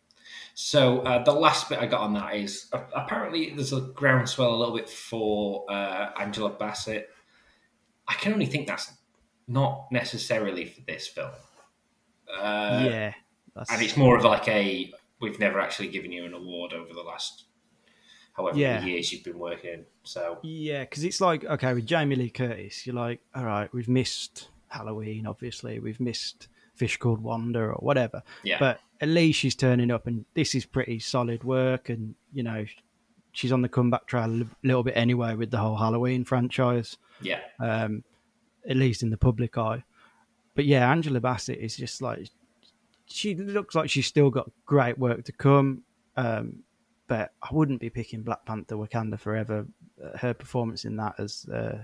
Speaker 1: So uh, the last bit I got on that is uh, apparently there's a groundswell a little bit for uh, Angela Bassett. I can only think that's not necessarily for this film. Uh,
Speaker 2: yeah,
Speaker 1: and it's more of like a we've never actually given you an award over the last however
Speaker 2: Yeah.
Speaker 1: many years you've been working. So
Speaker 2: yeah, because it's like okay with Jamie Lee Curtis, you're like, all right, we've missed Halloween, obviously, we've missed Fish Called Wanda or whatever.
Speaker 1: yeah,
Speaker 2: but at least she's turning up and this is pretty solid work and you know she's on the comeback trail a little bit anyway with the whole halloween franchise
Speaker 1: yeah,
Speaker 2: um at least in the public eye but yeah angela bassett is just like she looks like she's still got great work to come um but i wouldn't be picking black panther wakanda forever Uh, her performance in that as uh,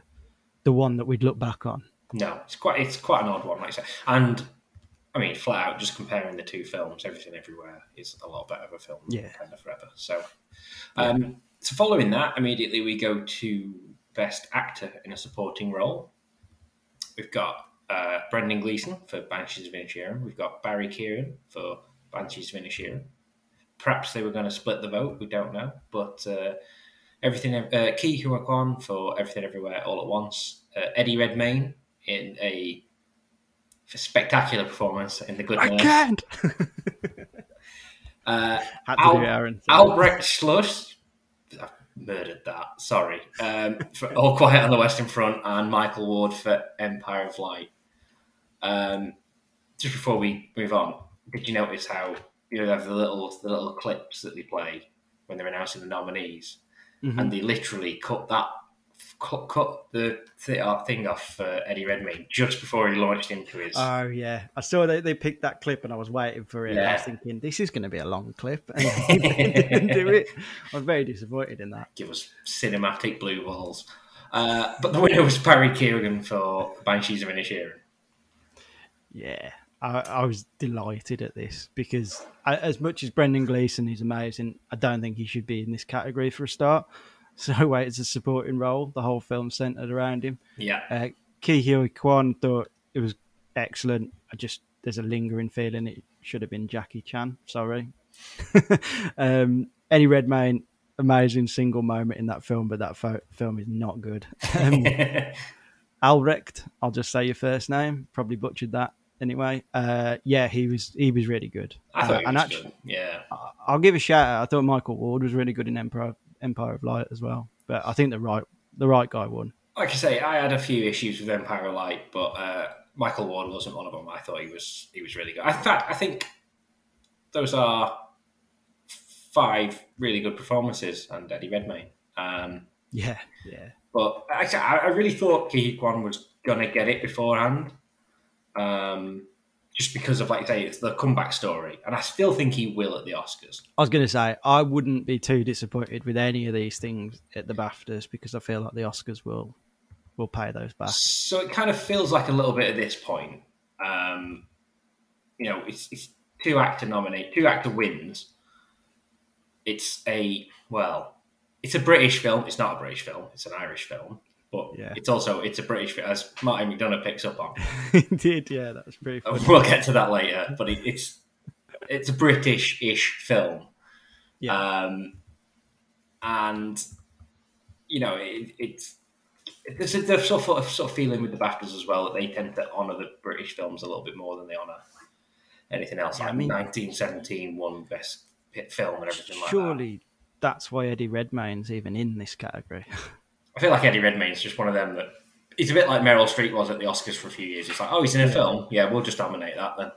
Speaker 2: the one that we'd look back on
Speaker 1: no, it's quite it's quite an odd one, like I said. And I mean, flat out, just comparing the two films, everything everywhere is a lot better of a film.
Speaker 2: Yeah.
Speaker 1: kind of forever. So, um, so following that, immediately we go to best actor in a supporting role. We've got uh, Brendan Gleeson for Banshees of Inisherin. We've got Barry Keoghan for Banshees of Inisherin. Perhaps they were going to split the vote. We don't know, but uh, everything. Uh, Hua for Everything Everywhere All at Once. Uh, Eddie Redmayne in a spectacular performance in The Good
Speaker 2: i can't
Speaker 1: Uh, Al-
Speaker 2: aaron
Speaker 1: Albrecht Schluss, murdered that. Sorry. Um, for All Quiet on the Western Front and Michael Ward for Empire of Light. Um, just before we move on, did you notice how you know they have the little the little clips that they play when they're announcing the nominees,
Speaker 2: Mhm.
Speaker 1: and they literally cut that cut, cut the uh, thing off for Eddie Redmayne just before he launched into his.
Speaker 2: Oh yeah, I saw they, they picked that clip and I was waiting for it. I was thinking this is going to be a long clip, and they didn't do it. I was very disappointed in that.
Speaker 1: give us cinematic blue balls. Uh, but the winner was Barry Keoghan for Banshees of Inisherin.
Speaker 2: Yeah, I, I was delighted at this because I, as much as Brendan Gleeson is amazing, I don't think he should be in this category for a start. So wait, it's a supporting role. The whole film centered around him.
Speaker 1: Yeah,
Speaker 2: Uh, Ke Huy Quan thought it was excellent. I just there's a lingering feeling it should have been Jackie Chan. Sorry. um, Eddie Redmayne, amazing single moment in that film, but that fo- film is not good. Um, Albrecht, I'll just say your first name. Probably butchered that anyway. Uh, yeah, he was he was really good.
Speaker 1: I thought
Speaker 2: Uh,
Speaker 1: he
Speaker 2: and
Speaker 1: was
Speaker 2: actu-
Speaker 1: good. Yeah,
Speaker 2: I'll give a shout out. I thought Michael Ward was really good in Empire Empire of Light as well. But I think the right the right guy won.
Speaker 1: like I say, I had a few issues with Empire of Light, but uh, Michael Ward wasn't one of them. I thought he was he was really good. In fact, I think those are five really good performances and Eddie Redmayne. Um,
Speaker 2: Yeah, yeah.
Speaker 1: But actually, I, I really thought Ki Kwan was going to get it beforehand, um, just because of, like I say, it's the comeback story. And I still think he will at the Oscars.
Speaker 2: I was going to say I wouldn't be too disappointed with any of these things at the BAFTAs because I feel like the Oscars will will pay those back.
Speaker 1: So it kind of feels like a little bit at this point. Um, you know, it's, it's two actor nominate, two actor wins. It's a well, it's a British film. It's not a British film. It's an Irish film, but
Speaker 2: Yeah.
Speaker 1: it's also it's a British film, as Martin McDonagh picks up on.
Speaker 2: Indeed, yeah, that was pretty funny.
Speaker 1: We'll get to that later, but it, it's it's a British-ish film,
Speaker 2: Yeah.
Speaker 1: um, and you know it, it's there's a there's sort of, sort of feeling with the BAFTAs as well that they tend to honour the British films a little bit more than they honour anything else.
Speaker 2: Yeah,
Speaker 1: like
Speaker 2: I mean-
Speaker 1: 1917 won best film and everything like that.
Speaker 2: Surely that's why Eddie Redmayne's even in this category.
Speaker 1: I feel like Eddie Redmayne's just one of them that He's a bit like Meryl Streep was at the Oscars for a few years. It's like, oh, he's in a
Speaker 2: Yeah.
Speaker 1: film. Yeah, we'll just dominate that then.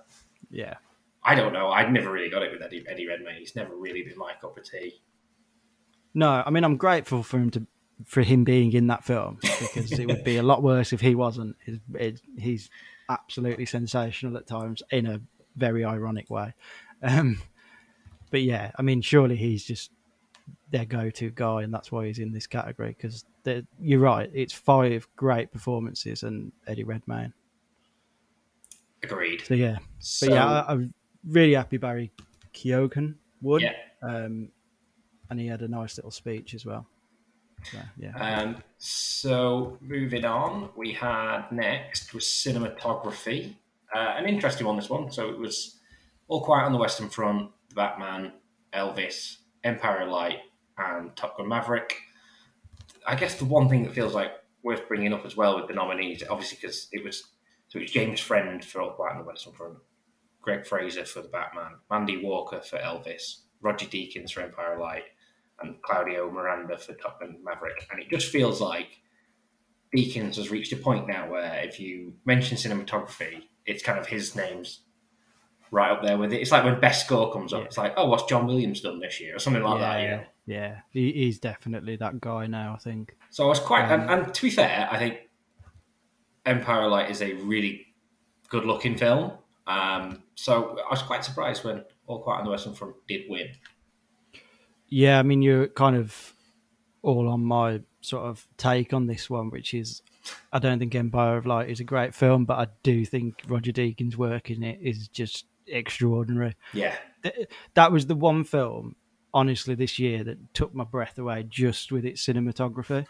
Speaker 2: Yeah.
Speaker 1: I don't know. I'd never really got it with Eddie, Eddie Redmayne. He's never really been my cup of tea.
Speaker 2: No, I mean I'm grateful for him to for him being in that film because it would be a lot worse if he wasn't. It, it, he's absolutely sensational at times in a very ironic way. Um, but yeah, I mean, surely he's just their go-to guy, and that's why he's in this category. Because you're right, it's five great performances and Eddie Redmayne.
Speaker 1: Agreed.
Speaker 2: So yeah,
Speaker 1: So,
Speaker 2: but yeah, I, I'm really happy Barry Keoghan won,
Speaker 1: yeah.
Speaker 2: um, and he had a nice little speech as well. So, yeah,
Speaker 1: Um, so moving on, we had next was cinematography. Uh, an interesting one, this one. So it was All Quiet on the Western Front, The Batman, Elvis, Empire of Light, and Top Gun Maverick. I guess the one thing that feels like worth bringing up as well with the nominees, obviously because it was so it was James Friend for All Quiet on the Western Front, Greig Fraser for The Batman, Mandy Walker for Elvis, Roger Deakins for Empire Light, and Claudio Miranda for Top Gun Maverick. And it just feels like Deakins has reached a point now where if you mention cinematography, it's kind of his name's right up there with it. It's like when best score comes up,
Speaker 2: Yeah.
Speaker 1: it's like, oh, what's John Williams done this year or something like that. You know?
Speaker 2: yeah, he, he's definitely that guy now. I think.
Speaker 1: So I was quite,
Speaker 2: Um,
Speaker 1: and, and to be fair, I think Empire of Light is a really good looking film. Um, so I was quite surprised when All Quiet on the Western Front did win.
Speaker 2: Yeah, I mean, you're kind of all on my sort of take on this one, which is I don't think Empire of Light is a great film, but I do think Roger Deakins' work in it is just extraordinary.
Speaker 1: Yeah,
Speaker 2: Th- That was the one film, honestly, this year that took my breath away just with its cinematography.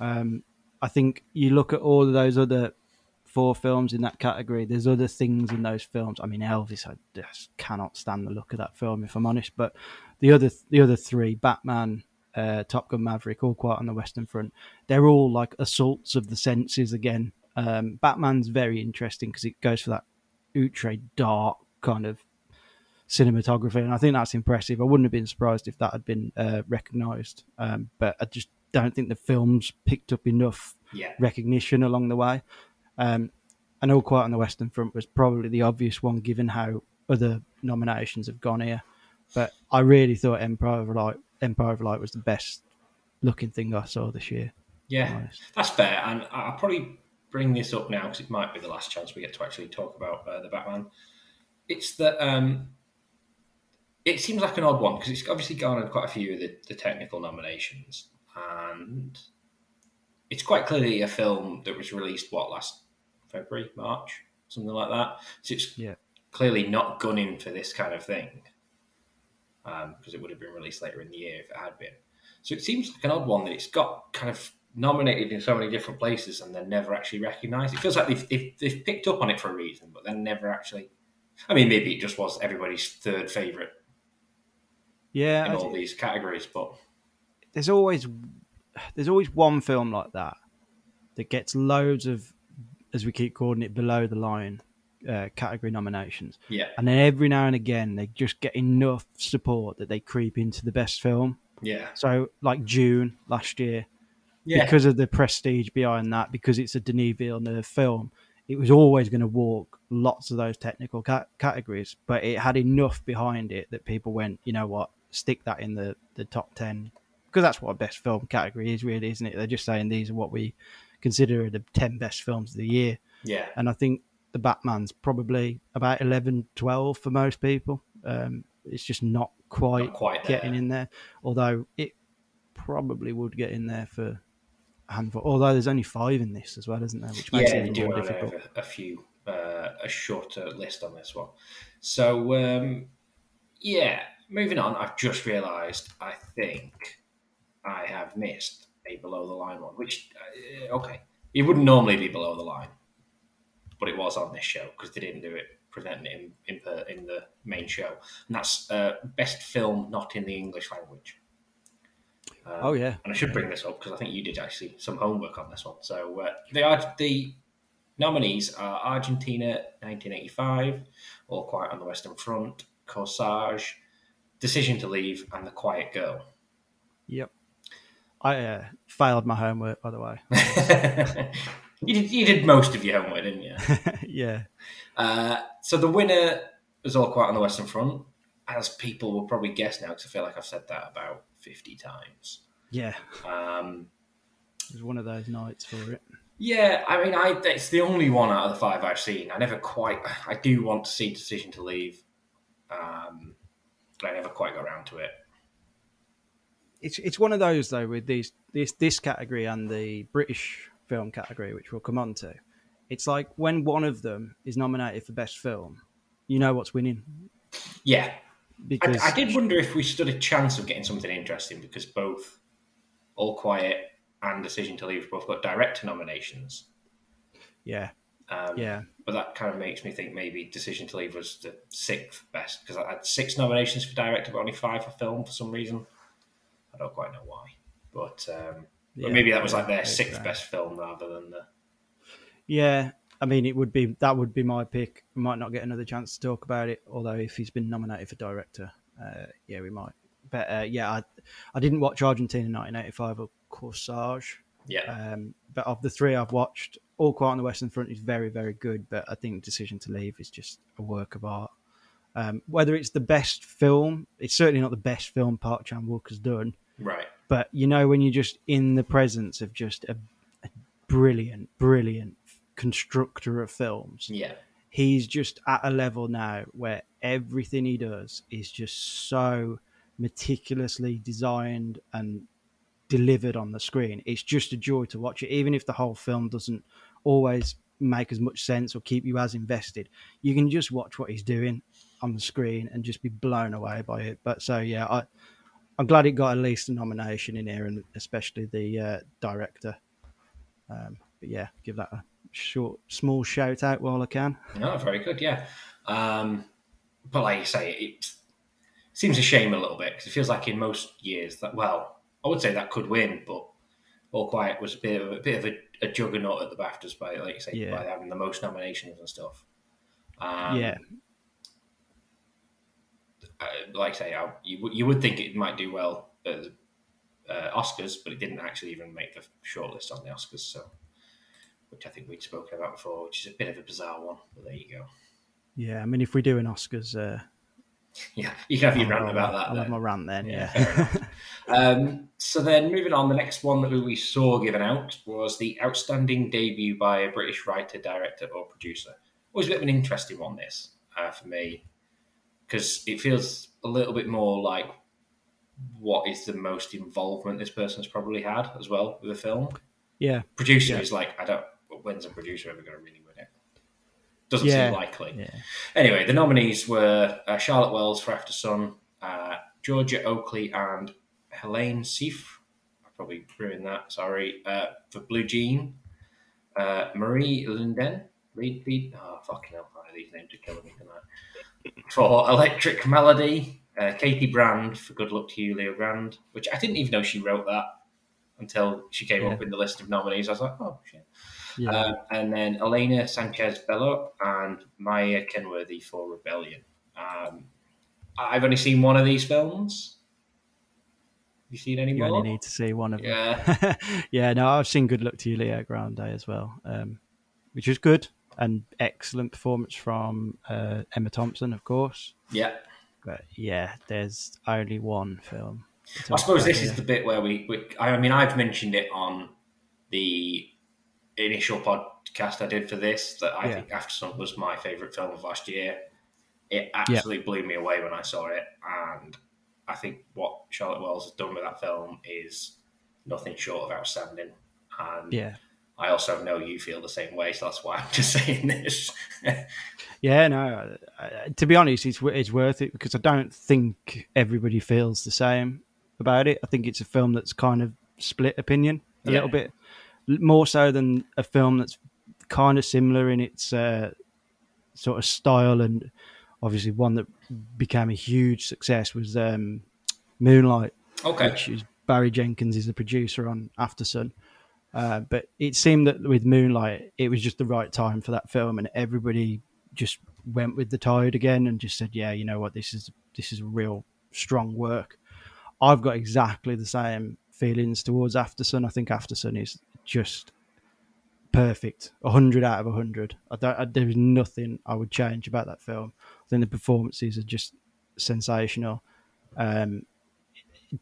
Speaker 2: Um, I think you look at all of those other four films in that category. There's other things in those films. I mean, Elvis, I just cannot stand the look of that film, if I'm honest. But the other, the other three, Batman, uh, Top Gun Maverick, All Quiet on the Western Front, they're all like assaults of the senses again. Um, Batman's very interesting because it goes for that outre dark kind of cinematography, and I think that's impressive. I wouldn't have been surprised if that had been uh, recognised, um, but I just don't think the film's picked up enough
Speaker 1: yeah,
Speaker 2: recognition along the way. Um, and All Quiet on the Western Front was probably the obvious one given how other nominations have gone here. But I really thought Empire of Light, Empire of Light was the best looking thing I saw this year.
Speaker 1: yeah. That's fair, and I'll probably bring this up now because it might be the last chance we get to actually talk about uh, the Batman. It's that um, it seems like an odd one because it's obviously garnered quite a few of the, the technical nominations, and it's quite clearly a film that was released what last February, March, something like that. So it's
Speaker 2: Yeah.
Speaker 1: clearly not gunning for this kind of thing because it would have been released later in the year if it had been. So it seems like an odd one that it's got kind of nominated in so many different places and then never actually recognised. It feels like they've, they've, they've picked up on it for a reason, but then never actually. I mean, maybe it just was everybody's third favourite
Speaker 2: Yeah,
Speaker 1: in
Speaker 2: I-
Speaker 1: all these categories, but
Speaker 2: there's always there's always one film like that that gets loads of, as we keep calling it, below the line uh, category nominations,
Speaker 1: yeah,
Speaker 2: and then every now and again they just get enough support that they creep into the best film.
Speaker 1: yeah,
Speaker 2: So, like Dune last year,
Speaker 1: yeah,
Speaker 2: because of the prestige behind that, because it's a Denis Villeneuve film, it was always going to walk lots of those technical ca- categories, but it had enough behind it that people went, you know what, stick that in the, the top 10. Because that's what a best film category is, really, isn't it? They're just saying these are what we consider the 10 best films of the year.
Speaker 1: yeah,
Speaker 2: And I think the Batman's probably about 11, 12 for most people. Um, it's just not quite
Speaker 1: not quite
Speaker 2: getting in there, although it probably would get in there for handful. Although there's only five in this as well, isn't there? Which makes
Speaker 1: yeah,
Speaker 2: it even
Speaker 1: do
Speaker 2: more difficult.
Speaker 1: a, a few, uh, a shorter list on this one. So, um, yeah, moving on, I've just realised I think I have missed a below the line one, which, uh, okay, it wouldn't normally be below the line, but it was on this show because they didn't do it presenting it in, in, per- in the main show. And that's uh, best film not in the English language. Um,
Speaker 2: Oh yeah,
Speaker 1: and I should bring this up because I think you did actually some homework on this one. So uh, the the nominees are Argentina 1985, All Quiet on the Western Front, Corsage, Decision to Leave, and The Quiet Girl.
Speaker 2: yep. I uh, failed my homework, by the way.
Speaker 1: you did you did most of your homework, didn't you?
Speaker 2: yeah.
Speaker 1: Uh, so the winner was All Quiet on the Western Front, as people will probably guess now, because I feel like I've said that about fifty times.
Speaker 2: Yeah.
Speaker 1: Um,
Speaker 2: it was one of those nights for it.
Speaker 1: Yeah, I mean, I it's the only one out of the five I've seen. I never quite. I do want to see Decision to Leave, um, but I never quite got around to it.
Speaker 2: It's it's one of those though with these this this category and the British film category, which we'll come on to. It's like when one of them is nominated for best film, you know what's winning.
Speaker 1: Yeah,
Speaker 2: Because
Speaker 1: I, I did wonder if we stood a chance of getting something interesting because both All Quiet and Decision to Leave both got director nominations.
Speaker 2: yeah,
Speaker 1: Um,
Speaker 2: yeah,
Speaker 1: But that kind of makes me think maybe Decision to Leave was the sixth best because I had six nominations for director, but only five for film for some reason. I don't quite know why, but, um, but
Speaker 2: Yeah,
Speaker 1: maybe that was like their sixth best film rather than the.
Speaker 2: yeah. I mean, it would be that would be my pick. We might not get another chance to talk about it, although if he's been nominated for director, uh, yeah, we might. But uh, yeah, I I didn't watch Argentina 1985 or Corsage.
Speaker 1: Yeah,
Speaker 2: Um, but of the three I've watched, All Quiet on the Western Front is very, very good. But I think Decision to Leave is just a work of art. Um, whether it's the best film, it's certainly not the best film Park Chan Wook has done.
Speaker 1: right.
Speaker 2: But you know, when you're just in the presence of just a, a brilliant, brilliant constructor of films,
Speaker 1: Yeah,
Speaker 2: he's just at a level now where everything he does is just so meticulously designed and delivered on the screen. It's just a joy to watch it, even if the whole film doesn't always make as much sense or keep you as invested. You can just watch what he's doing on the screen and just be blown away by it. But so yeah, I I'm glad it got at least a nomination in here, and especially the uh, director. Um, but yeah, give that a short, small shout out while I can.
Speaker 1: no, very good. Yeah, um, but like you say, it seems a shame a little bit because it feels like in most years that well, I would say that could win, but All Quiet was a bit of a, bit of a, a juggernaut at the BAFTAs by like you say
Speaker 2: Yeah.
Speaker 1: by having the most nominations and stuff. Um,
Speaker 2: yeah,
Speaker 1: uh, like I say, I, you would- you would think it might do well at the uh, Oscars, but it didn't actually even make the shortlist on the Oscars. So, which I think we'd spoken about before, which is a bit of a bizarre one. But there you go.
Speaker 2: yeah. I mean, if we do an Oscars, uh,
Speaker 1: Yeah, you can have your
Speaker 2: I'll-
Speaker 1: rant about
Speaker 2: I'll
Speaker 1: that.
Speaker 2: have
Speaker 1: then.
Speaker 2: my rant then.
Speaker 1: Yeah,
Speaker 2: Yeah,
Speaker 1: Um, so then, moving on, the next one that we saw given out was the outstanding debut by a British writer, director, or producer. Always a bit of an interesting one, this uh, for me, because it feels a little bit more like what is the most involvement this person's probably had as well with the film.
Speaker 2: yeah,
Speaker 1: Producer
Speaker 2: Yeah.
Speaker 1: is like, I don't. When's a producer ever going to really win it? Doesn't
Speaker 2: Yeah.
Speaker 1: seem likely.
Speaker 2: yeah.
Speaker 1: Anyway, the nominees were uh, Charlotte Wells for Aftersun, uh, Georgia Oakley, and Helene Seif. I probably ruined that. Sorry uh, for Blue Jean. Uh, Marie Linden. Reed, Reed. Oh fucking hell! These names are killing me tonight. For Electric Malady, uh, Katy Brand for Good Luck to You, Leo Grande. Which I didn't even know she wrote that until she came
Speaker 2: Yeah.
Speaker 1: up in the list of nominees. I was like, oh shit.
Speaker 2: Yeah.
Speaker 1: Um, and then Elena Sanchez Bello and Maia Kenworthy for Rebellion. Um, I've only seen one of these films. Have you seen any
Speaker 2: you
Speaker 1: more?
Speaker 2: only need to see one of them.
Speaker 1: Yeah.
Speaker 2: yeah, no, I've seen Good Luck to You, Leo Grande as well, um, which was good and excellent performance from uh, Emma Thompson, of course.
Speaker 1: Yeah.
Speaker 2: But yeah, there's only one film.
Speaker 1: I suppose this
Speaker 2: here.
Speaker 1: is the bit where we, we. I mean, I've mentioned it on the initial podcast I did for this that I
Speaker 2: Yeah.
Speaker 1: think Aftersun was my favourite film of last year. It absolutely blew me away when I saw it, and I think what Charlotte Wells has done with that film is nothing short of outstanding. And
Speaker 2: Yeah,
Speaker 1: I also know you feel the same way, so that's why I'm just saying this.
Speaker 2: yeah, no. To be honest, it's it's worth it because I don't think everybody feels the same about it. I think it's a film that's kind of split opinion a
Speaker 1: Yeah.
Speaker 2: little bit more so than a film that's kind of similar in its uh, sort of style and obviously one that became a huge success was um, Moonlight,
Speaker 1: okay.
Speaker 2: which is Barry Jenkins is the producer on Aftersun. Uh, but it seemed that with Moonlight, it was just the right time for that film, and everybody just went with the tide again and just said, "Yeah, you know what? This is this is real strong work." I've got exactly the same feelings towards Aftersun. I think Aftersun is just perfect, hundred out of hundred. I don't. I, there's nothing I would change about that film. I think the performances are just sensational. Um,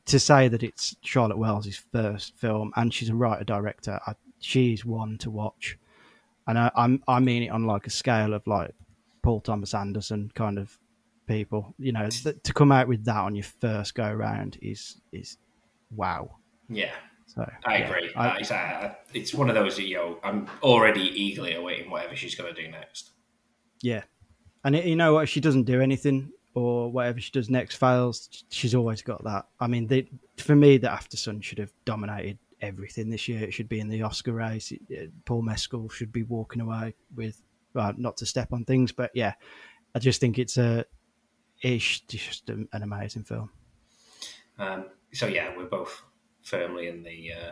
Speaker 2: to say that it's Charlotte Wells' first film and she's a writer director, she's one to watch, and I, I'm I mean it on like a scale of like Paul Thomas Anderson kind of people. You know, th- to come out with that on your first go round is is wow.
Speaker 1: Yeah,
Speaker 2: So
Speaker 1: I
Speaker 2: yeah,
Speaker 1: agree.
Speaker 2: I-
Speaker 1: it's, uh, it's one of those that, you know, I'm already eagerly awaiting whatever she's going to do next.
Speaker 2: Yeah, and y- you know what? If she doesn't do anything or whatever she does next fails, she's always got that. I mean, they, for me, the Aftersun should have dominated everything this year. It should be in the Oscar race. It- it- Paul Mescal should be walking away with, well, not to step on things, but yeah, I just think it's a, it's just an amazing film.
Speaker 1: Um, so yeah, we're both firmly in the uh,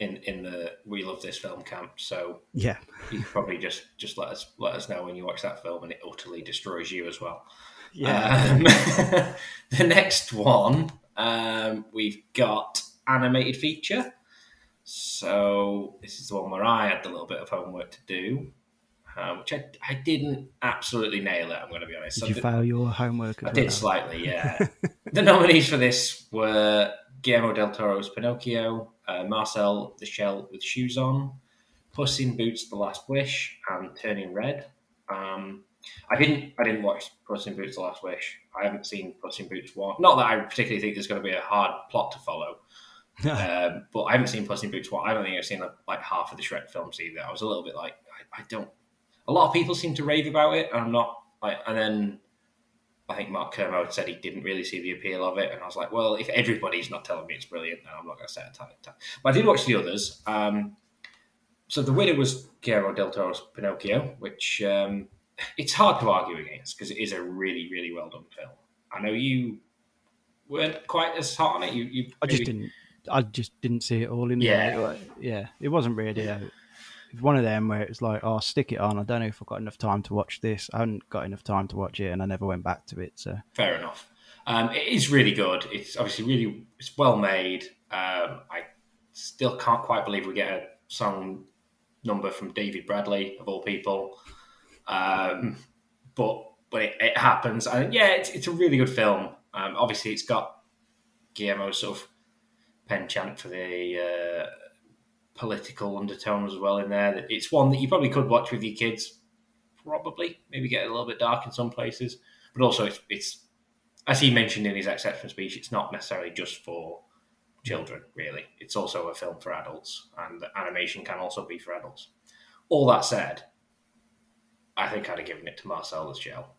Speaker 1: in in the we love this film camp. So
Speaker 2: Yeah,
Speaker 1: you probably just just let us let us know when you watch that film and it utterly destroys you as well.
Speaker 2: yeah.
Speaker 1: Um, the next one um, we've got animated feature. So this is the one where I had the little bit of homework to do, uh, which I, I didn't absolutely nail it. I'm going to be honest.
Speaker 2: Did
Speaker 1: I
Speaker 2: you
Speaker 1: did-
Speaker 2: fail your homework?
Speaker 1: I did slightly, yeah. the nominees for this were Guillermo del Toro's Pinocchio, uh, Marcel the Shell with Shoes On, Puss in Boots: The Last Wish, and Turning Red. Um, I didn't. I didn't watch Puss in Boots: The Last Wish. I haven't seen Puss in Boots one. Not that I particularly think there's going to be a hard plot to follow, um, but I haven't seen Puss in Boots one. I don't think I've seen like, half of the Shrek films either. I was a little bit like, I, I don't. A lot of people seem to rave about it, and I'm not like. And then I think Mark Kermode said he didn't really see the appeal of it, and I was like, well, if everybody's not telling me it's brilliant, then I'm not going to set a time. But I did watch the others. Um, so the winner was Guillermo del Toro's Pinocchio, which um, it's hard to argue against because it is a really, really well done film. I know you weren't quite as hot on it. You, you
Speaker 2: I just
Speaker 1: maybe-
Speaker 2: didn't. I just didn't see it all in
Speaker 1: Yeah.
Speaker 2: It- yeah, it wasn't really. It was one of them where it was like, "Oh, stick it on." I don't know if I've got enough time to watch this. I haven't got enough time to watch it, and I never went back to it. So
Speaker 1: Fair enough. Um, it is really good. It's obviously really it's well made. Um, I still can't quite believe we get a song number from David Bradley of all people. Um, but but it, it happens, and yeah, it's, it's a really good film. Um, obviously, it's got Guillermo's sort of penchant for the uh, political undertones as well in there. It's one that you probably could watch with your kids. Probably, maybe get a little bit dark in some places, but also it's, it's as he mentioned in his acceptance speech, it's not necessarily just for children. Really, it's also a film for adults, and animation can also be for adults. All that said, I think I'd have given it to Marcel the Shell.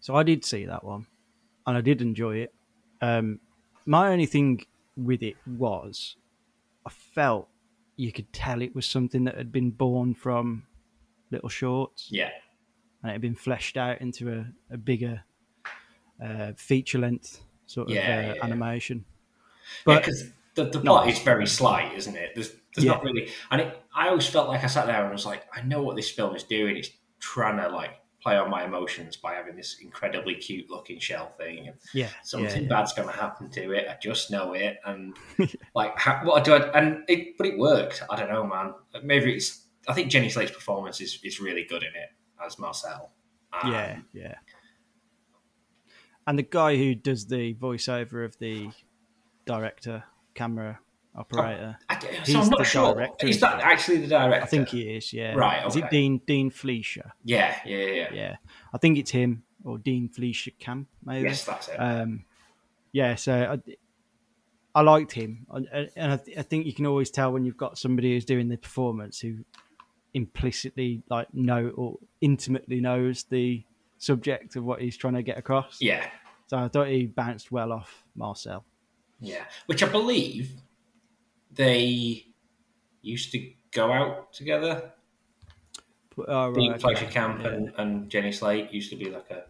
Speaker 2: So I did see that one, and I did enjoy it. Um, my only thing with it was, I felt you could tell it was something that had been born from little shorts,
Speaker 1: Yeah,
Speaker 2: and it had been fleshed out into a, a bigger uh, feature length sort of
Speaker 1: Yeah,
Speaker 2: uh,
Speaker 1: yeah, yeah.
Speaker 2: animation. But
Speaker 1: because the, the
Speaker 2: No.
Speaker 1: plot is very slight, isn't it? There's, there's not really, and it, I always felt like I sat there and was like, I know what this film is doing. It's trying to like play on my emotions by having this incredibly cute looking shell thing, and
Speaker 2: yeah,
Speaker 1: something
Speaker 2: yeah,
Speaker 1: bad's going to happen to it. I just know it, and like, how, what do I? And it, but it worked. I don't know, man. Maybe it's. I think Jenny Slate's performance is, is really good in it as Marcel. Um,
Speaker 2: yeah, yeah. And the guy who does the voiceover of the director, camera operator,
Speaker 1: I, so
Speaker 2: He's
Speaker 1: I'm not sure. Is that actually the director?
Speaker 2: I think he is. Yeah,
Speaker 1: Right,
Speaker 2: Is it Dean Dean Fleischer?
Speaker 1: Yeah, yeah, yeah. yeah.
Speaker 2: Yeah, I think it's him or Dean Fleischer Camp maybe.
Speaker 1: Yes, that's it.
Speaker 2: Um, yeah, so I, I liked him, and, and I, th- I think you can always tell when you've got somebody who's doing the performance who implicitly like know or intimately knows the subject of what he's trying to get across.
Speaker 1: yeah,
Speaker 2: So I thought he bounced well off Marcel.
Speaker 1: yeah. Which I believe they used to go out together.
Speaker 2: Oh,
Speaker 1: Dean
Speaker 2: right, okay.
Speaker 1: Camp
Speaker 2: Yeah.
Speaker 1: and, and Jenny Slate used to be like a.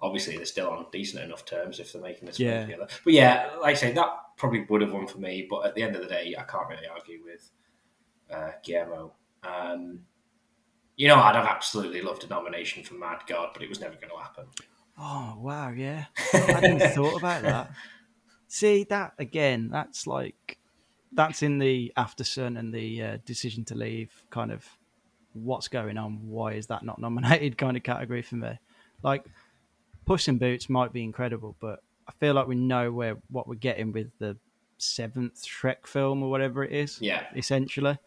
Speaker 1: Obviously, they're still on decent enough terms if they're making this
Speaker 2: Yeah.
Speaker 1: together. But yeah, like I say, that probably would have won for me. But at the end of the day, I can't really argue with uh, Guillermo. Um, you know, I'd have absolutely loved a nomination for Mad God, but it was never going to happen.
Speaker 2: Oh wow, yeah. I hadn't thought about that. See that again? That's like that's in the Aftersun and the uh, decision to leave kind of what's going on. Why is that not nominated? Kind of category for me. Like Puss in Boots might be incredible, but I feel like we know where what we're getting with the seventh Shrek film or whatever it is.
Speaker 1: Yeah.
Speaker 2: essentially.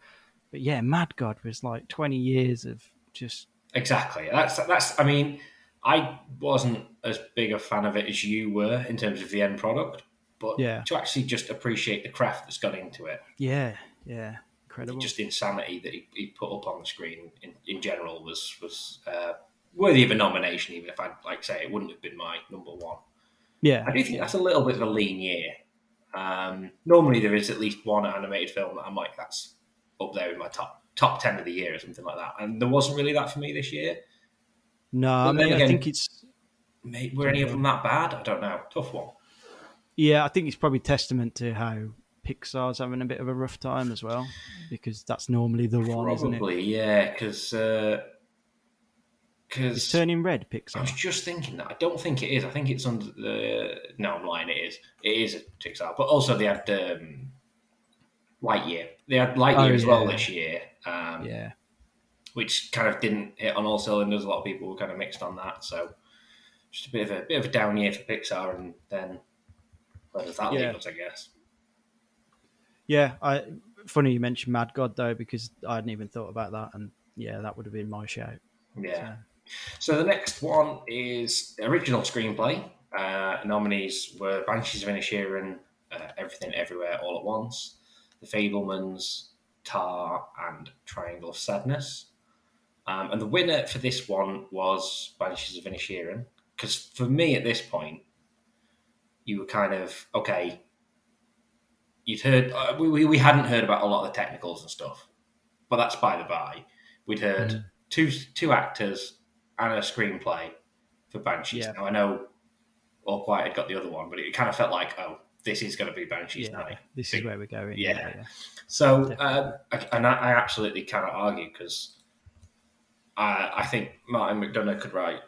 Speaker 2: But yeah, Mad God was like twenty years of just
Speaker 1: Exactly. That's that's. I mean, I wasn't as big a fan of it as you were in terms of the end product, but
Speaker 2: Yeah.
Speaker 1: to actually just appreciate the craft that's gone into it,
Speaker 2: yeah, yeah, incredible.
Speaker 1: just the insanity that he, he put up on the screen in, in general was was uh, worthy of a nomination. Even if I like say it wouldn't have been my number one.
Speaker 2: yeah,
Speaker 1: I do think that's a little bit of a lean year. Um, normally, there is at least one animated film that I'm like, that's up there in my top top ten of the year or something like that, and there wasn't really that for me this year.
Speaker 2: no, I mean, I think it's
Speaker 1: Mate, were any of them that bad? I don't know. Tough one.
Speaker 2: Yeah, I think it's probably testament to how Pixar's having a bit of a rough time as well, because that's normally the one, isn't it?
Speaker 1: Probably, yeah, because
Speaker 2: It's
Speaker 1: because
Speaker 2: turning red, Pixar.
Speaker 1: I was just thinking that I don't think it is. I think it's under the no, I'm lying. It is. It is Pixar, but also they had um, Lightyear. They had Lightyear
Speaker 2: Oh,
Speaker 1: as well this year, um,
Speaker 2: Yeah,
Speaker 1: which kind of didn't hit on all cylinders. A lot of people were kind of mixed on that, so just a bit of a bit of a down year for Pixar, and then that
Speaker 2: Yeah.
Speaker 1: leave us? I guess.
Speaker 2: yeah. I funny you mentioned Mad God though, because I hadn't even thought about that, and yeah, that would have been my shout.
Speaker 1: Yeah. So the next one is original screenplay. Uh, nominees were Banshees of Inisherin, uh, Everything Everywhere All at Once, The Fabelmans, Tar, and Triangle of Sadness. Um, and the winner for this one was Banshees of Inisherin. Because for me at this point, you were kind of, okay, you'd heard, uh, we, we, we hadn't heard about a lot of the technicals and stuff, but that's by the by. We'd heard
Speaker 2: Mm.
Speaker 1: two two actors and a screenplay for Banshees.
Speaker 2: Yeah.
Speaker 1: Now I know All Quiet had got the other one, but it kind of felt like, oh, this is going to be Banshees
Speaker 2: Yeah,
Speaker 1: now.
Speaker 2: this is where we're going.
Speaker 1: Yeah.
Speaker 2: yeah.
Speaker 1: So,
Speaker 2: Definitely.
Speaker 1: um, I- and I, I absolutely cannot argue because I, I think Martin McDonagh could write.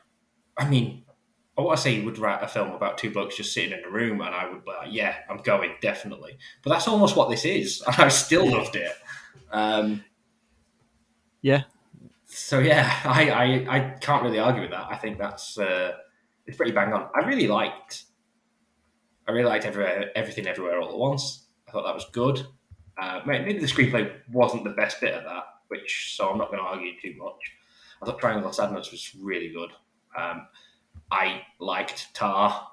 Speaker 1: I mean, I want to say he would write a film about two blokes just sitting in a room, and I would be like, yeah, I'm going definitely. But that's almost what this is, and I still loved it. Um,
Speaker 2: yeah,
Speaker 1: so yeah, I, I I can't really argue with that. I think that's uh, it's pretty bang on. I really liked, I really liked everywhere, everything, everywhere, all at once. I thought that was good. Uh, maybe the screenplay wasn't the best bit of that, which so I'm not going to argue too much. I thought Triangle of Sadness was really good. Um, I liked Tar.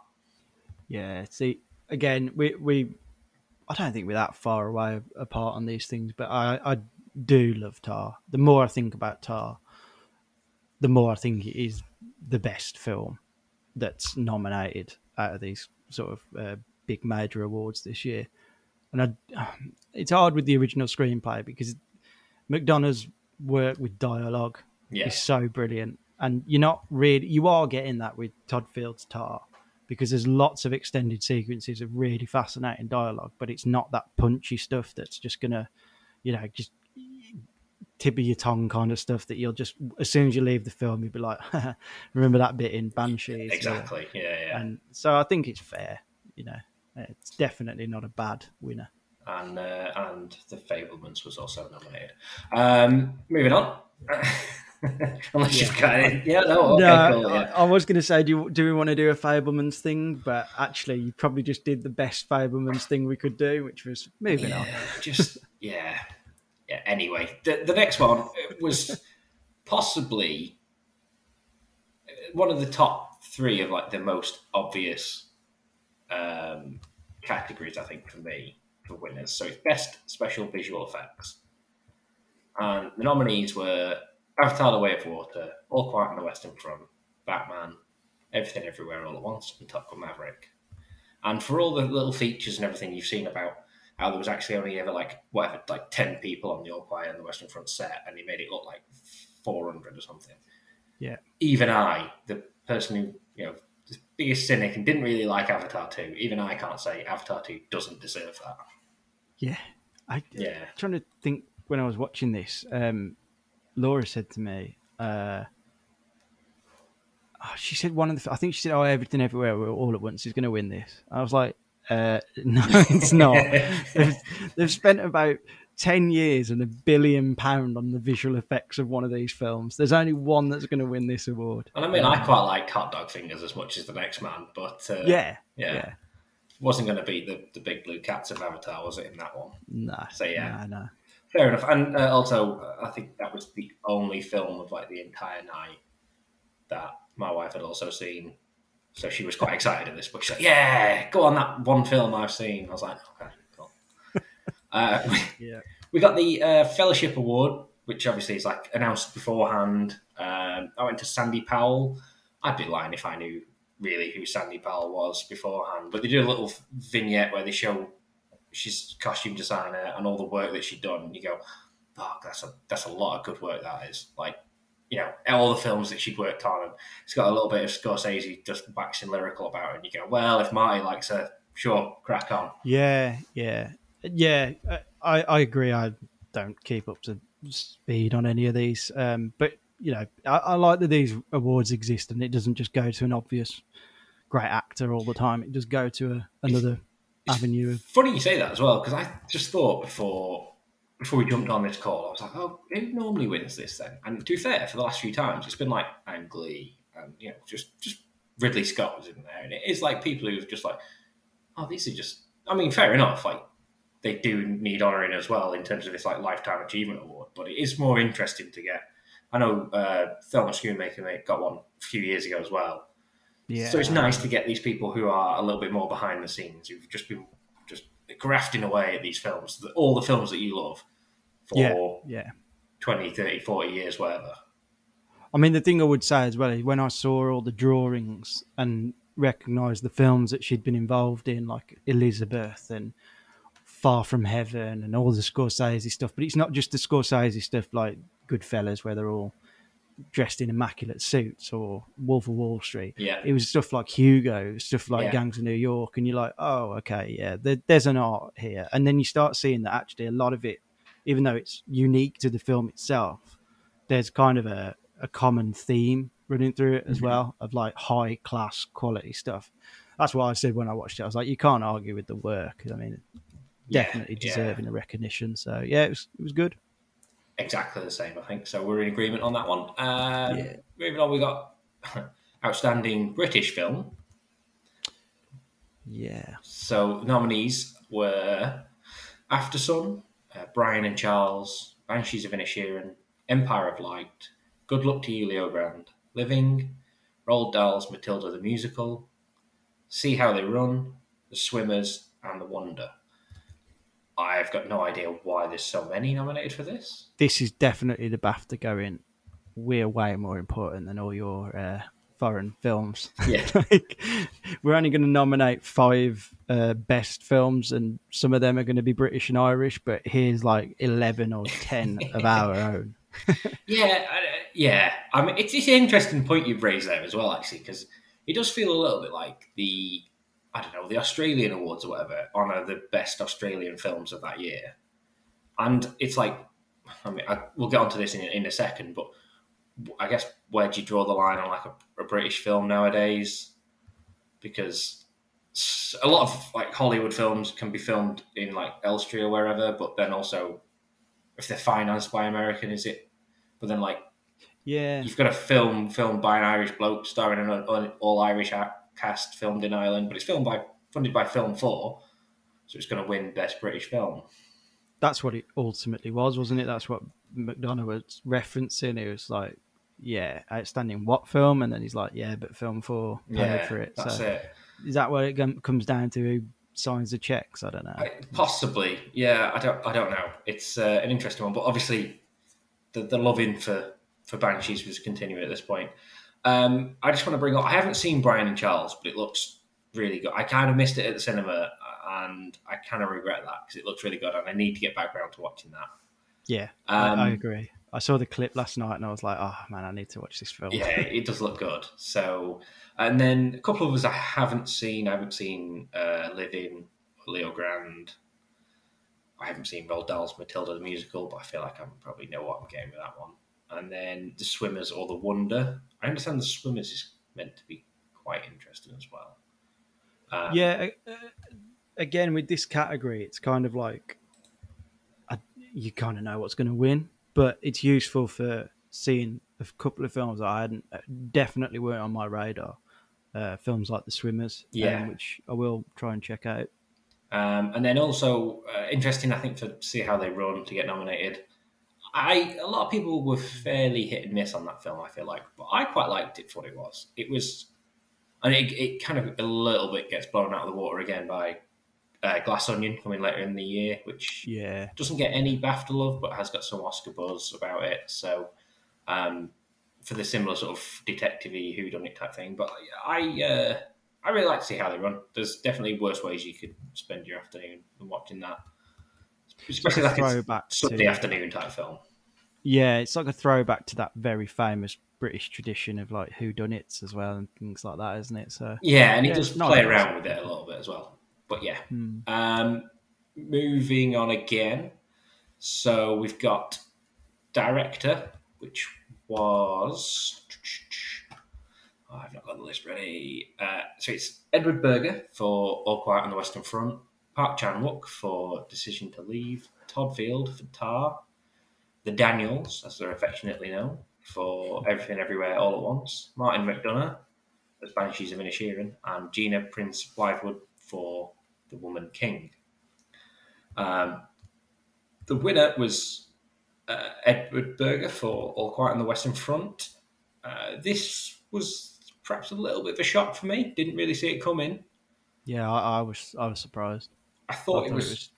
Speaker 2: Yeah. See, again, we we I don't think we're that far away apart on these things, but I I do love Tar. The more I think about Tar, the more I think it is the best film that's nominated out of these sort of uh, big major awards this year. And I, it's hard with the original screenplay because McDonagh's work with dialogue
Speaker 1: Yeah,
Speaker 2: is so brilliant. And you're not really, you are getting that with Todd Field's Tar because there's lots of extended sequences of really fascinating dialogue, but it's not that punchy stuff that's just going to, you know, just tip of your tongue kind of stuff that you'll just, as soon as you leave the film, you'll be like, remember that bit in Banshees?
Speaker 1: exactly. Yeah, yeah.
Speaker 2: And so I think it's fair, you know, it's definitely not a bad winner.
Speaker 1: and uh, and the Fabelmans was also nominated. Um, moving on. Unless you've got it. Yeah, no, okay,
Speaker 2: no,
Speaker 1: cool, yeah.
Speaker 2: I, I was going to say, do, you, do we want to do a Fabelmans thing? But actually, you probably just did the best Fabelmans thing we could do, which was moving on.
Speaker 1: Just yeah, yeah. Anyway, the the next one was possibly one of the top three of like the most obvious um, categories. I think for me for winners. So it's best special visual effects, and the nominees were Avatar: The Way of Water, All Quiet on the Western Front, Batman, Everything Everywhere All at Once, and Top Gun Maverick. And for all the little features and everything you've seen about how there was actually only ever like whatever, like ten people on the All Quiet on the Western Front set, and he made it look like four hundred or something.
Speaker 2: Yeah.
Speaker 1: Even I, the person who you know, the biggest cynic and didn't really like Avatar two, even I can't say Avatar two doesn't deserve that.
Speaker 2: Yeah, I
Speaker 1: Yeah.
Speaker 2: trying to think when I was watching this. Um, Laura said to me, uh, oh, she said one of the. I think she said, "Oh, everything everywhere all at once is going to win this." I was like, Uh, no, it's not. they've, they've spent about 10 years and a billion pound on the visual effects of one of these films. There's only one that's going to win this award.
Speaker 1: And I mean, I quite like Hot Dog Fingers as much as the next man, but uh,
Speaker 2: Yeah.
Speaker 1: yeah,
Speaker 2: Yeah.
Speaker 1: wasn't going to beat the, the big blue cats of Avatar, was it? In that one,
Speaker 2: No.
Speaker 1: So, yeah.
Speaker 2: No, no.
Speaker 1: Fair enough. And uh, also, I think that was the only film of like the entire night that my wife had also seen. So she was quite excited at this, but she's like, "Yeah, go on that one film I've seen." I was like, "Okay, cool." uh, we-
Speaker 2: Yeah.
Speaker 1: we got the uh, Fellowship Award, which obviously is like announced beforehand. Um, I went to Sandy Powell. I'd be lying if I knew really who Sandy Powell was beforehand, but they do a little vignette where they show she's costume designer and all the work that she'd done. And you go, "Fuck, that's a that's a lot of good work. That is like." You know, all the films that she'd worked on, and it's got a little bit of Scorsese just waxing lyrical about it. And you go, well, if Marty likes her, sure, crack on.
Speaker 2: Yeah, yeah, yeah. I I agree. I don't keep up to speed on any of these, um, but you know, I, I like that these awards exist, and it doesn't just go to an obvious great actor all the time. It just go to a, another avenue of
Speaker 1: Funny you say that as well, because I just thought before before we jumped on this call, I was like, oh, who normally wins this then? And to be fair, for the last few times, it's been like Ang Lee and you know just just Ridley Scott was in there, and it is like people who've just like, oh, these are just. I mean, fair enough, like they do need honouring as well in terms of this like lifetime achievement award, but it is more interesting to get. I know uh, Thelma Schoonmaker got one a few years ago as well.
Speaker 2: Yeah.
Speaker 1: So it's nice to get these people who are a little bit more behind the scenes, who've just been just grafting away at these films, all the films that you love for
Speaker 2: Yeah, yeah.
Speaker 1: 20, 30, 40 years, whatever.
Speaker 2: I mean, the thing I would say as well is when I saw all the drawings and recognised the films that she'd been involved in, like Elizabeth and Far From Heaven and all the Scorsese stuff, but it's not just the Scorsese stuff like Goodfellas, where they're all dressed in immaculate suits, or Wolf of Wall Street.
Speaker 1: Yeah.
Speaker 2: It was stuff like Hugo, stuff like
Speaker 1: Yeah.
Speaker 2: Gangs of New York, and you're like, oh, okay, yeah, there, there's an art here. And then you start seeing that actually a lot of it, even though it's unique to the film itself, there's kind of a, a common theme running through it as
Speaker 1: Mm-hmm.
Speaker 2: well of like high class quality stuff. That's what I said when I watched it. I was like, you can't argue with the work. I mean,
Speaker 1: Yeah,
Speaker 2: definitely
Speaker 1: yeah.
Speaker 2: deserving of recognition. So yeah, it was it was good.
Speaker 1: Exactly the same, I think. So we're in agreement on that one. Um,
Speaker 2: Yeah.
Speaker 1: Moving on, we got outstanding British film.
Speaker 2: Yeah,
Speaker 1: So nominees were Aftersun, uh, Brian and Charles, Banshees of Inisherin, Empire of Light, Good Luck to you, Leo Grande, Living, Roald Dahl's Matilda the Musical, See How They Run, The Swimmers, and The Wonder. I've got no idea why there's so many nominated for this.
Speaker 2: this is definitely the BAFTA going. We're way more important than all your uh, foreign films.
Speaker 1: Yeah.
Speaker 2: like, we're only going to nominate five uh, best films, and some of them are going to be British and Irish. But here's like eleven or ten of our own.
Speaker 1: Yeah, I- yeah. I mean, it's, it's an interesting point you've raised there as well, actually, because it does feel a little bit like the, I don't know, the Australian Awards or whatever honour the best Australian films of that year, and it's like, I mean, I, we'll get onto this in, in a second, but I guess where do you draw the line on like a, a British film nowadays? Because a lot of like Hollywood films can be filmed in like Elstree or wherever, but then also if they're financed by American, is it? But then like
Speaker 2: Yeah,
Speaker 1: you've got a film filmed by an Irish bloke starring an, all Irish cast filmed in Ireland, but it's filmed by funded by Film Four, so it's going to win Best British Film.
Speaker 2: that's what it ultimately was, wasn't it? That's what McDonagh was referencing. It was like, yeah, outstanding what film? And then he's like, yeah, but film four paid
Speaker 1: Yeah,
Speaker 2: for it.
Speaker 1: that's
Speaker 2: so
Speaker 1: it.
Speaker 2: is that what it comes down to? Who signs the checks? I don't know.
Speaker 1: I- Possibly, yeah. I don't. I don't know. It's uh, an interesting one, but obviously, the the loving for for Banshees was continuing at this point. Um, I just want to bring up. I haven't seen Brian and Charles, but it looks really good. I kind of missed it at the cinema, and I kind of regret that because it looks really good, and I need to get back around to watching that.
Speaker 2: yeah,
Speaker 1: Um,
Speaker 2: I, I agree. I saw the clip last night and I was like, oh man, I need to watch this film.
Speaker 1: yeah, it does look good. So, and then a couple of us I haven't seen. I haven't seen uh, Living, Leo Grande. I haven't seen Roald Dahl's Matilda the musical, but I feel like I probably know what I'm getting with that one. And then The Swimmers or The Wonder. I understand The Swimmers is meant to be quite interesting as well. Um,
Speaker 2: yeah, uh, again with this category, it's kind of like I, you kind of know what's going to win, but it's useful for seeing a couple of films that I hadn't uh, definitely weren't on my radar. Uh, films like The Swimmers, um,
Speaker 1: Yeah.
Speaker 2: which I will try and check out.
Speaker 1: Um, and then also uh, interesting, I think, to see how they run to get nominated. I a lot of people were fairly hit and miss on that film. I feel like, but I quite liked it for what it was. It was, and it, it kind of a little bit gets blown out of the water again by uh, Glass Onion coming later in the year, which
Speaker 2: Yeah,
Speaker 1: doesn't get any BAFTA love, but has got some Oscar buzz about it. So, um, for the similar sort of detective-y whodunit type thing. But I, uh, I really like to see how they run. There's definitely worse ways you could spend your afternoon than watching that, especially like a
Speaker 2: throwback
Speaker 1: Sunday
Speaker 2: to
Speaker 1: afternoon type film.
Speaker 2: Yeah, it's like a throwback to that very famous British tradition of like who done whodunits as well and things like that, isn't it? So
Speaker 1: Yeah, and he
Speaker 2: Yeah,
Speaker 1: does play around with it a little bit as well. But yeah,
Speaker 2: hmm.
Speaker 1: Um, moving on again. So we've got director, which was. Oh, I've not got the list ready. Uh, so it's Edward Berger for All Quiet on the Western Front, Park Chan Wook for Decision to Leave, Todd Field for Tar, the Daniels, as they're affectionately known, for Everything Everywhere All at Once, Martin McDonagh as Banshees of Inisherin, and Gina Prince Bythewood for The Woman King. Um, the winner was uh, Edward Berger for All Quiet on the Western Front. Uh, this was perhaps a little bit of a shock for me. Didn't really see it coming.
Speaker 2: yeah, I, I was I was surprised.
Speaker 1: I thought,
Speaker 2: I
Speaker 1: it, was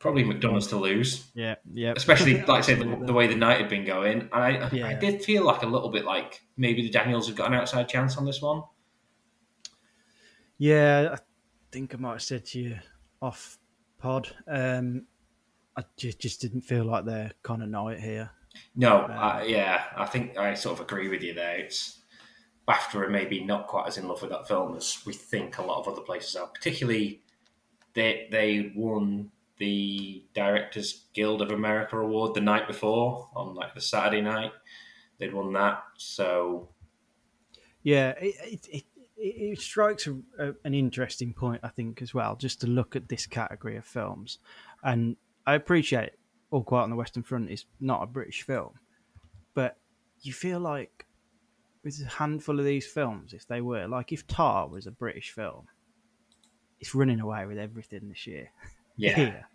Speaker 1: probably McDonagh's to lose,
Speaker 2: yeah, yeah,
Speaker 1: especially like I said, the, the way the night had been going. And I, I did feel like a little bit like maybe the Daniels have got an outside chance on this one.
Speaker 2: Yeah, I think I might have said to you off pod. Um, I just, just didn't feel like their kind of night here.
Speaker 1: No,
Speaker 2: Um,
Speaker 1: I, yeah, I think I sort of agree with you there. It's BAFTA are maybe not quite as in love with that film as we think a lot of other places are. Particularly, they they won the Directors Guild of America award the night before on like the Saturday night. They'd won that, so
Speaker 2: Yeah, it it, it, it strikes a, a, an interesting point, I think, as well, just to look at this category of films. And I appreciate All Quiet on the Western Front is not a British film, but you feel like with a handful of these films, if they were, like if Tar was a British film, it's running away with everything this year.
Speaker 1: yeah,
Speaker 2: here.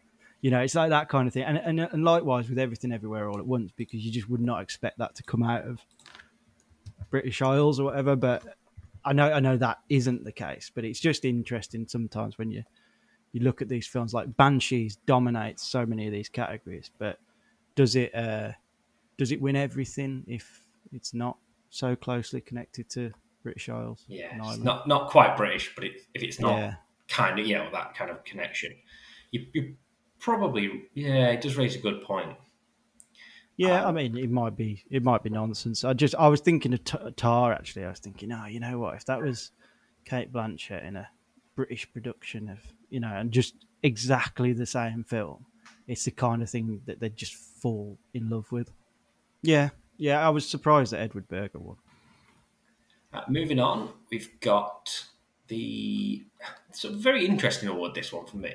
Speaker 2: You know, it's like that kind of thing. And, and and likewise with everything everywhere all at once, because you just would not expect that to come out of British Isles or whatever. But I know I know that isn't the case. But it's just interesting sometimes when you you look at these films like Banshees dominates so many of these categories, but does it uh, does it win everything if it's not so closely connected to British Isles?
Speaker 1: yeah.
Speaker 2: and
Speaker 1: It's
Speaker 2: Ireland?
Speaker 1: not not quite British, but it, if it's not
Speaker 2: yeah.
Speaker 1: kind of you know that kind of connection, you, you probably yeah, it does raise a good point.
Speaker 2: Yeah, I
Speaker 1: Um,
Speaker 2: mean, it might be it might be nonsense. I just I was thinking of T- Tar actually. I was thinking, oh, you know what? If that was Cate Blanchett in a British production of you know, and just exactly the same film, it's the kind of thing that they'd just fall in love with. Yeah, yeah. I was surprised that Edward Berger won.
Speaker 1: Uh, moving on, we've got the it's a very interesting award. This one for me.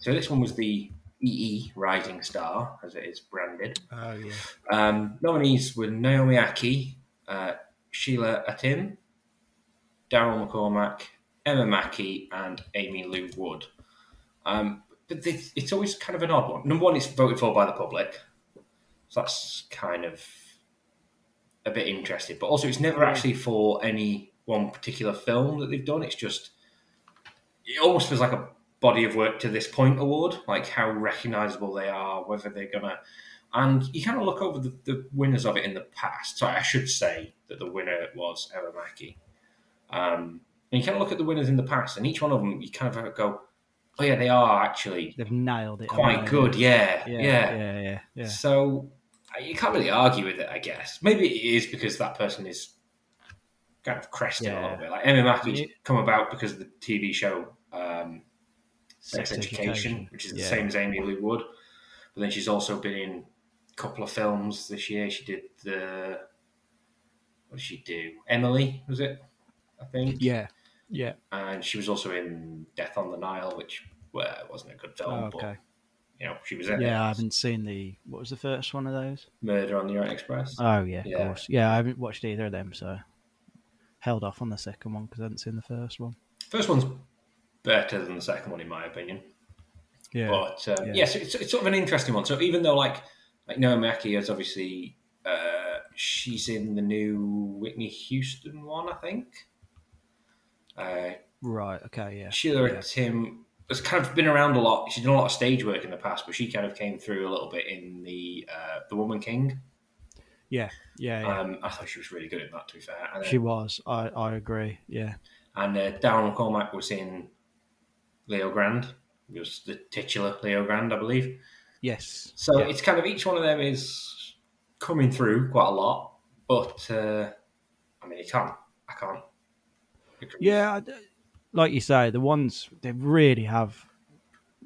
Speaker 1: So this one was the EE Rising Star, as it is branded.
Speaker 2: Oh yeah,
Speaker 1: Um, nominees were Naomi Ackie, uh, Sheila Atim, Daryl McCormack, Emma Mackey, and Aimee Lou Wood. Um, but this, it's always kind of an odd one. Number one, it's voted for by the public, so that's kind of a bit interesting. But also, it's never actually for any one particular film that they've done. It's just it almost feels like a body of work to this point award, like how recognisable they are, whether they're gonna. And you kind of look over the, the winners of it in the past. So I should say that the winner was Emma Mackey. Um, and you kind of look at the winners in the past, and each one of them, you kind of go, "Oh yeah, they are actually
Speaker 2: they've nailed it.
Speaker 1: quite good." Yeah,
Speaker 2: Yeah,
Speaker 1: yeah.
Speaker 2: yeah, yeah, yeah.
Speaker 1: So uh, you can't really argue with it, I guess. Maybe it is because that person is kind of crested a little bit. Like Emma Mackey's come about because of the TV show um,
Speaker 2: Sex
Speaker 1: Sex Education,
Speaker 2: Education.
Speaker 1: which is the
Speaker 2: Yeah.
Speaker 1: same as Aimee Lou Wood. But then she's also been in a couple of films this year. She did the what did she do? Emily was it? I think.
Speaker 2: Yeah, Yeah.
Speaker 1: and she was also in Death on the Nile, which well, wasn't a good film,
Speaker 2: Oh,
Speaker 1: but
Speaker 2: okay.
Speaker 1: you know she was in
Speaker 2: Yeah, I haven't seen the. What was the first one of those?
Speaker 1: Murder on the Orient Express.
Speaker 2: Oh yeah, of
Speaker 1: Yeah.
Speaker 2: course. Yeah, I haven't watched either of them, so held off on the second one because I hadn't seen the first one.
Speaker 1: First one's better than the second one, in my opinion.
Speaker 2: Yeah.
Speaker 1: But um,
Speaker 2: Yeah.
Speaker 1: yes, it's, it's sort of an interesting one. So even though like like Naomi is obviously uh, she's in the new Whitney Houston one, I think. Uh,
Speaker 2: Right. Okay. Yeah.
Speaker 1: Sheila
Speaker 2: Yeah.
Speaker 1: Tim has kind of been around a lot. She's done a lot of stage work in the past, but she kind of came through a little bit in the uh, the Woman King.
Speaker 2: Yeah. Yeah. yeah.
Speaker 1: Um, I thought she was really good in that. To be fair, and,
Speaker 2: she was. I I agree. Yeah.
Speaker 1: and uh, Darren McCormack was in Leo Grande. He was the titular Leo Grande, I believe.
Speaker 2: Yes.
Speaker 1: So
Speaker 2: yeah.
Speaker 1: it's kind of each one of them is coming through quite a lot, but uh, I mean, you can't. I can't.
Speaker 2: Yeah, like you say, the ones they really have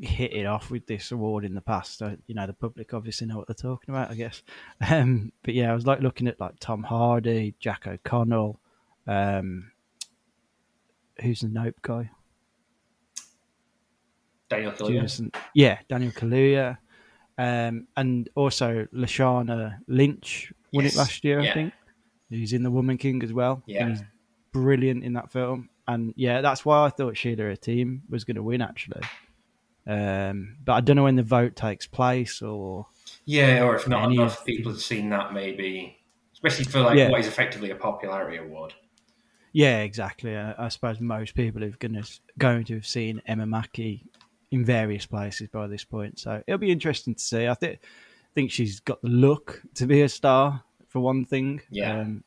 Speaker 2: hit it off with this award in the past. Uh, you know, the public obviously know what they're talking about, I guess. Um, but yeah, I was like looking at like Tom Hardy, Jack O'Connell, um, who's the Nope guy?
Speaker 1: Daniel Kaluuya.
Speaker 2: Yeah, Daniel Kaluuya, um, and also Lashana Lynch won
Speaker 1: Yes,
Speaker 2: it last year,
Speaker 1: yeah.
Speaker 2: I think. He's in The Woman King as well.
Speaker 1: Yeah.
Speaker 2: he's brilliant in that film. And yeah, that's why I thought Sheila Atim was going to win actually. Um, but I don't know when the vote takes place or
Speaker 1: Yeah, or if not enough
Speaker 2: of
Speaker 1: people have seen that, maybe, especially for like
Speaker 2: Yeah.
Speaker 1: what is effectively a popularity award.
Speaker 2: yeah, exactly. I, I suppose most people are going to going to have seen Emma Mackey in various places by this point, so it'll be interesting to see. I think think she's got the look to be a star for one thing.
Speaker 1: Yeah.
Speaker 2: Um,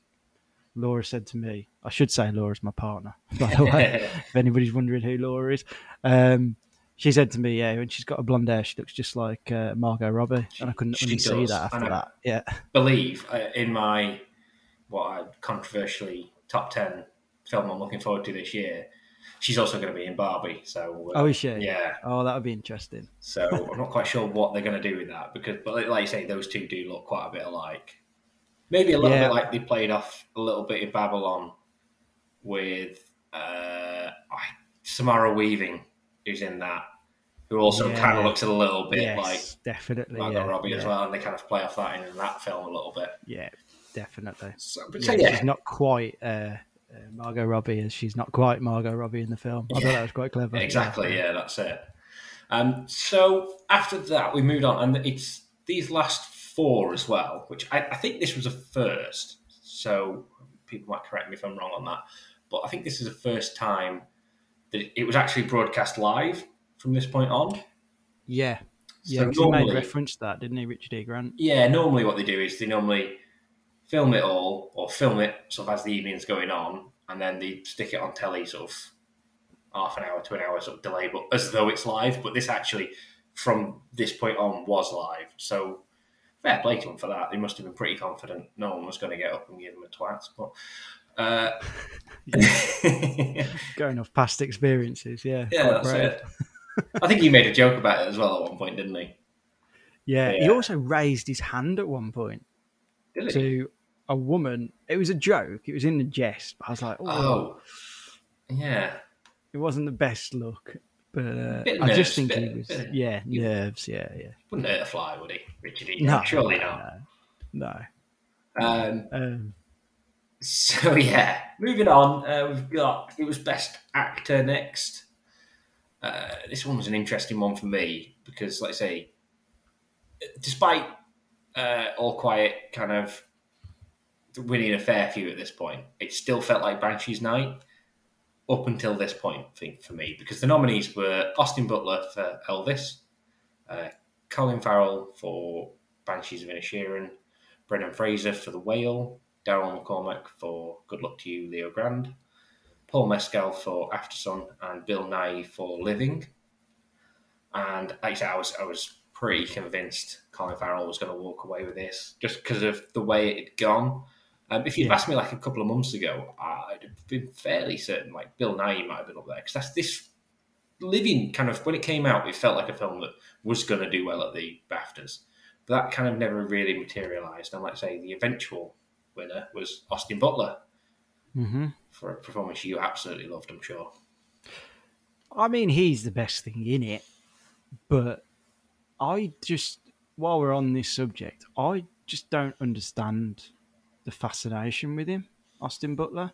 Speaker 2: Laura said to me, I should say Laura's my partner, by the way, if anybody's wondering who Laura is. Um, she said to me, yeah, when she's got a blonde hair, she looks just like uh, Margot Robbie. And I couldn't really see that after
Speaker 1: know.
Speaker 2: that. Yeah.
Speaker 1: Believe uh, in my what I controversially top ten film I'm looking forward to this year. She's also going to be in Barbie, so uh,
Speaker 2: Oh, is she?
Speaker 1: yeah.
Speaker 2: Oh, that would be interesting.
Speaker 1: So I'm not quite sure what they're going to do with that because, but like- you say, those two do look quite a bit alike. Maybe a little
Speaker 2: Yeah.
Speaker 1: bit like they played off a little bit in Babylon with uh, Samara Weaving, who's in that, who also
Speaker 2: Yeah.
Speaker 1: kind of looks a little bit
Speaker 2: yes,
Speaker 1: like
Speaker 2: definitely.
Speaker 1: Margot
Speaker 2: yeah,
Speaker 1: Robbie as well, and they kind of play off that in that film a little bit.
Speaker 2: Yeah, definitely.
Speaker 1: So, but
Speaker 2: Yeah,
Speaker 1: so, yeah,
Speaker 2: She's not quite uh, uh, Margot Robbie as she's not quite Margot Robbie in the film. I thought that was quite clever.
Speaker 1: Exactly, yeah, that's it. Um, so after that, we moved on, and it's these last four as well, which I, I think this was a first. So people might correct me if I'm wrong on that, but I think this is the first time that it was actually broadcast live from this point on.
Speaker 2: Yeah. Yeah,
Speaker 1: So
Speaker 2: 'cause he made reference to that, didn't he, Richard E. Grant?
Speaker 1: Yeah, normally what they do is they normally film it all or film it sort of as the evening's going on, and then they stick it on telly sort of half an hour to an hour sort of delay, but as though it's live. But this actually, from this point on, was live. So fair play to them for that. They must have been pretty confident no one was going to get up and give them a twat. But uh,
Speaker 2: Going off past experiences, yeah.
Speaker 1: yeah, that's
Speaker 2: brave.
Speaker 1: it. I think he made a joke about it as well at one point, didn't he?
Speaker 2: Yeah, he also raised his hand at one point
Speaker 1: Did he?
Speaker 2: to a woman. It was a joke. It was in the jest. I was like, oh,
Speaker 1: Oh, yeah.
Speaker 2: it wasn't the best look. But uh,
Speaker 1: Bit
Speaker 2: I
Speaker 1: nerves,
Speaker 2: just think he was,
Speaker 1: bit-
Speaker 2: yeah, nerves, yeah, yeah.
Speaker 1: Wouldn't hurt a fly, would he, Richard? E.
Speaker 2: No,
Speaker 1: surely
Speaker 2: no,
Speaker 1: not.
Speaker 2: No.
Speaker 1: Um,
Speaker 2: Um,
Speaker 1: So yeah, moving on, uh, we've got it was best actor next. Uh, this one was an interesting one for me because, like I say, despite uh, All Quiet kind of winning a fair few at this point, it still felt like Banshee's night up until this point for, for me because the nominees were Austin Butler for Elvis, uh, Colin Farrell for Banshees of Inisherin, Brendan Fraser for The Whale, Daryl McCormack for Good Luck to You, Leo Grande, Paul Mescal for Aftersun, and Bill Nighy for Living. And I was I was pretty convinced Colin Farrell was going to walk away with this just because of the way it had gone. Um, if you'd
Speaker 2: Yeah.
Speaker 1: asked me like a couple of months ago, I'd have been fairly certain like Bill Nighy might have been up there because that's this living kind of when it came out, it felt like a film that was going to do well at the BAFTAs. But that kind of never really materialised. And like I say, the eventual winner was Austin Butler
Speaker 2: Mm-hmm.
Speaker 1: for a performance you absolutely loved. I'm sure.
Speaker 2: I mean, he's the best thing in it, but I just, while we're on this subject, I just don't understand the fascination with him, Austin Butler.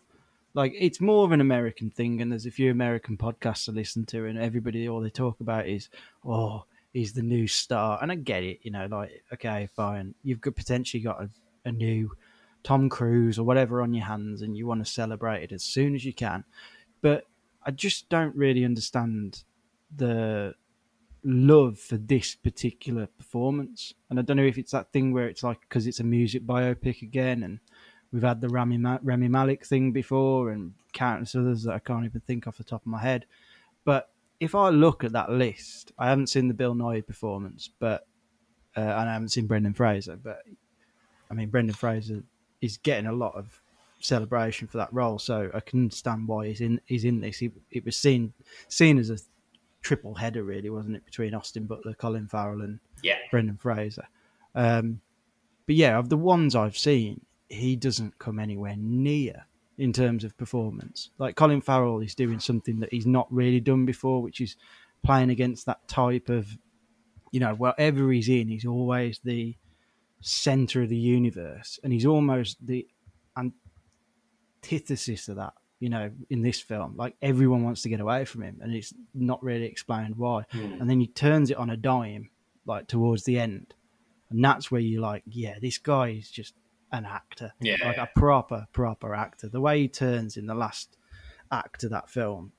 Speaker 2: Like, it's more of an American thing, and there's a few American podcasts I listen to, and everybody, all they talk about is, oh, he's the new star. And I get it, you know, like, okay, fine. You've got potentially got a, a new Tom Cruise or whatever on your hands, and you want to celebrate it as soon as you can. But I just don't really understand the love for this particular performance. And I don't know if it's that thing where it's like because it's a music biopic again, and we've had the Rami, Ma- Rami Malek thing before, and countless others that I can't even think off the top of my head. But if I look at that list, I haven't seen the Bill Nighy performance, but uh, and I haven't seen Brendan Fraser. But I mean, Brendan Fraser is getting a lot of celebration for that role, so I can understand why he's in he's in this. He, it was seen seen as a triple header, really, wasn't it, between Austin Butler, Colin Farrell, and
Speaker 1: Yeah.
Speaker 2: Brendan Fraser. Um, but yeah, of the ones I've seen, he doesn't come anywhere near in terms of performance. Like Colin Farrell is doing something that he's not really done before, which is playing against that type of, you know, wherever he's in, he's always the center of the universe, and he's almost the antithesis of that. You know, in this film, like everyone wants to get away from him, and it's not really explained why.
Speaker 1: Hmm.
Speaker 2: And then he turns it on a dime, like towards the end, and that's where you're like, yeah, this guy is just an actor,
Speaker 1: Yeah.
Speaker 2: like a proper, proper actor. The way he turns in the last act of that film,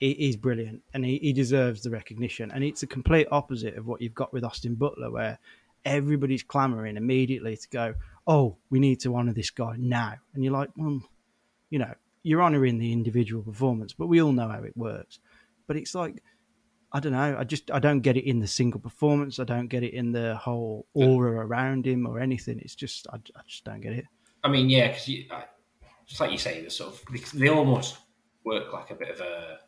Speaker 2: it is brilliant, and he, he deserves the recognition. And it's a complete opposite of what you've got with Austin Butler, where everybody's clamoring immediately to go, oh, we need to honor this guy now, and you're like, well, you know, you're honoring the individual performance, but we all know how it works. But it's like, I don't know. I just I don't get it in the single performance. I don't get it in the whole aura around him or anything. It's just I, I just don't get it.
Speaker 1: I mean, yeah, because you, just like you say, the sort of they almost work like a bit of a.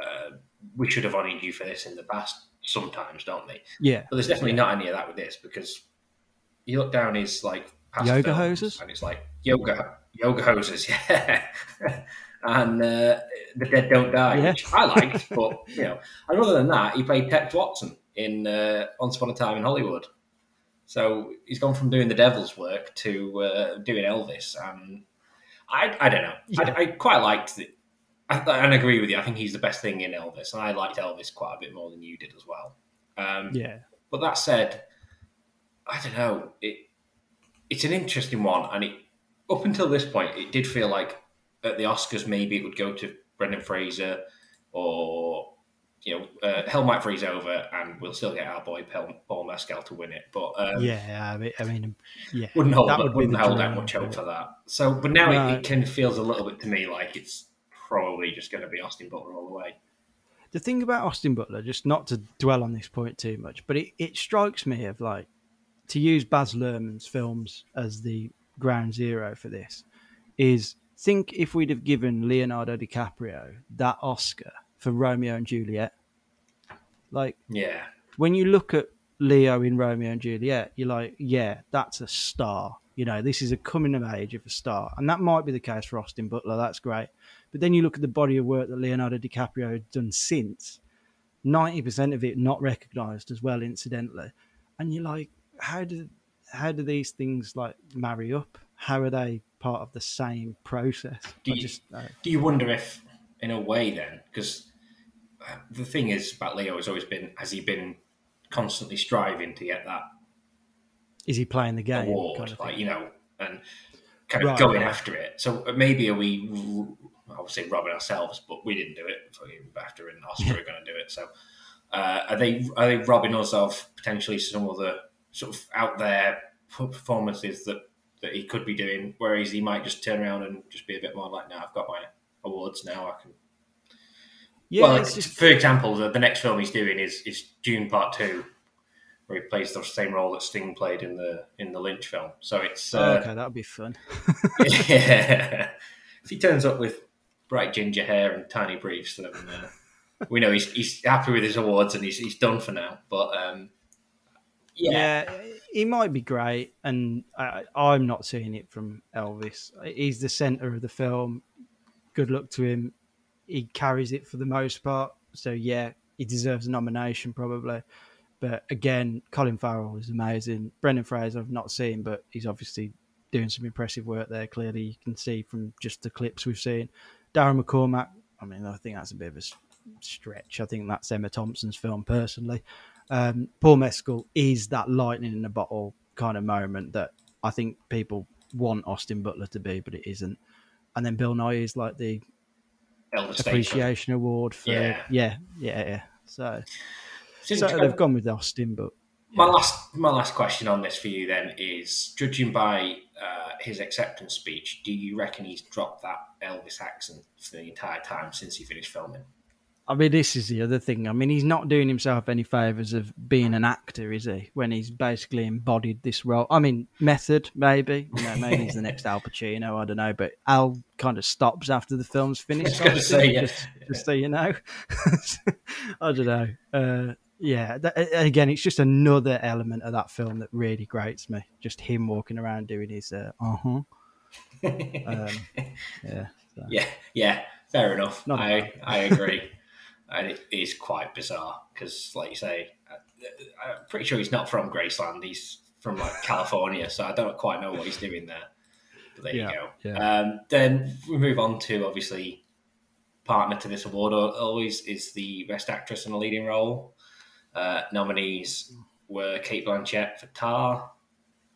Speaker 1: Uh, we should have honoured you for this in the past. Sometimes, don't they?
Speaker 2: Yeah,
Speaker 1: But there's definitely not any of that with this because you look down his like past
Speaker 2: Yoga
Speaker 1: films,
Speaker 2: hoses?
Speaker 1: and it's like yoga yoga Hosers, yeah, and uh, the dead don't die,
Speaker 2: Yeah.
Speaker 1: which I liked. but you know, and other than that, he played Tex Watson in uh, Once Upon a Time in Hollywood. So he's gone from doing the devil's work to uh, doing Elvis, and I, I don't know.
Speaker 2: Yeah.
Speaker 1: I, I quite liked it. I, and I agree with you. I think he's the best thing in Elvis, and I liked Elvis quite a bit more than you did as well. Um,
Speaker 2: yeah,
Speaker 1: but that said, I don't know. It it's an interesting one, and it up until this point, it did feel like at the Oscars maybe it would go to Brendan Fraser or you know uh, Hell might freeze over, and we'll still get our boy Paul, Mescal to win it. But um,
Speaker 2: yeah. I mean, I mean, yeah.
Speaker 1: wouldn't hold
Speaker 2: That
Speaker 1: that
Speaker 2: would
Speaker 1: wouldn't hold out much hope for that. So, but now
Speaker 2: No.
Speaker 1: it, it kind of feels a little bit to me like it's probably just going to be Austin Butler all the way.
Speaker 2: the thing about Austin Butler, just not to dwell on this point too much, but it, it strikes me of like to use Baz Luhrmann's films as the ground zero for this is think if we'd have given Leonardo DiCaprio that Oscar for Romeo and Juliet, like
Speaker 1: Yeah,
Speaker 2: when you look at Leo in Romeo and Juliet, you're like, yeah, that's a star. You know, this is a coming of age of a star. And that might be the case for Austin Butler. That's great. But then you look at the body of work that Leonardo DiCaprio had done since, 90% of it not recognized as well, incidentally. And you're like, how do, how do these things like marry up? How are they part of the same process?
Speaker 1: Do you-
Speaker 2: just, uh,
Speaker 1: Do you wonder if, in a way, then, because the thing is about Leo has always been, has he been constantly striving to get that
Speaker 2: is he playing the game?
Speaker 1: award,
Speaker 2: kind of
Speaker 1: like you know, and kind of
Speaker 2: Right,
Speaker 1: going
Speaker 2: right.
Speaker 1: after it? So maybe are we, I would say, robbing ourselves, but we didn't do it. After and Oscar are going to do it. So uh, are they are they robbing us of potentially some other sort of out there performances that that he could be doing? Whereas he might just turn around and just be a bit more like, "No, I've got my awards now. I can
Speaker 2: yeah,
Speaker 1: well,
Speaker 2: it's just,
Speaker 1: for example, the, the next film he's doing is is Dune Part Two, where he plays the same role that Sting played in the in the Lynch film. So it's
Speaker 2: oh,
Speaker 1: uh,
Speaker 2: okay, that would be fun.
Speaker 1: yeah. if he turns up with bright ginger hair and tiny briefs, then uh, we know he's he's happy with his awards and he's he's done for now. But um, yeah,
Speaker 2: yeah, he might be great, and I, I'm not seeing it from Elvis. He's the center of the film. Good luck to him. He carries it for the most part. So yeah, he deserves a nomination probably. But again, Colin Farrell is amazing. Brendan Fraser I've not seen, but he's obviously doing some impressive work there. Clearly, you can see from just the clips we've seen. Darren McCormack. I mean, I think that's a bit of a stretch. I think that's Emma Thompson's film personally. Um, Paul Mescal is that lightning in a bottle kind of moment that I think people want Austin Butler to be, but it isn't. And then Bill Nighy is like the
Speaker 1: Elvis
Speaker 2: appreciation award for
Speaker 1: Yeah.
Speaker 2: yeah, yeah, yeah. So, so they've gone with Austin, but
Speaker 1: My last, my last question on this for you then is: judging by uh, his acceptance speech, do you reckon he's dropped that Elvis accent for the entire time since he finished filming?
Speaker 2: I mean, this is the other thing. I mean, he's not doing himself any favors of being an actor, is he? When he's basically embodied this role. I mean, method maybe. You know, maybe he's the next Al Pacino. I don't know, but Al kind of stops after the film's finished.
Speaker 1: I was say, yeah.
Speaker 2: just, just so you know. I don't know. Uh, yeah, that, again, it's just another element of that film that really grates me. Just him walking around doing his uh huh. Um, yeah. so.
Speaker 1: Yeah, yeah, fair enough.
Speaker 2: Not
Speaker 1: I
Speaker 2: bad.
Speaker 1: I agree, and it is quite bizarre because, like you say, I- I'm pretty sure he's not from Graceland. He's from like California, so I don't quite know what he's doing there. But there
Speaker 2: Yeah,
Speaker 1: you go.
Speaker 2: yeah.
Speaker 1: Um, then we move on to obviously partner to this award always is the best actress in a leading role. Uh, nominees were Cate Blanchett for Tar,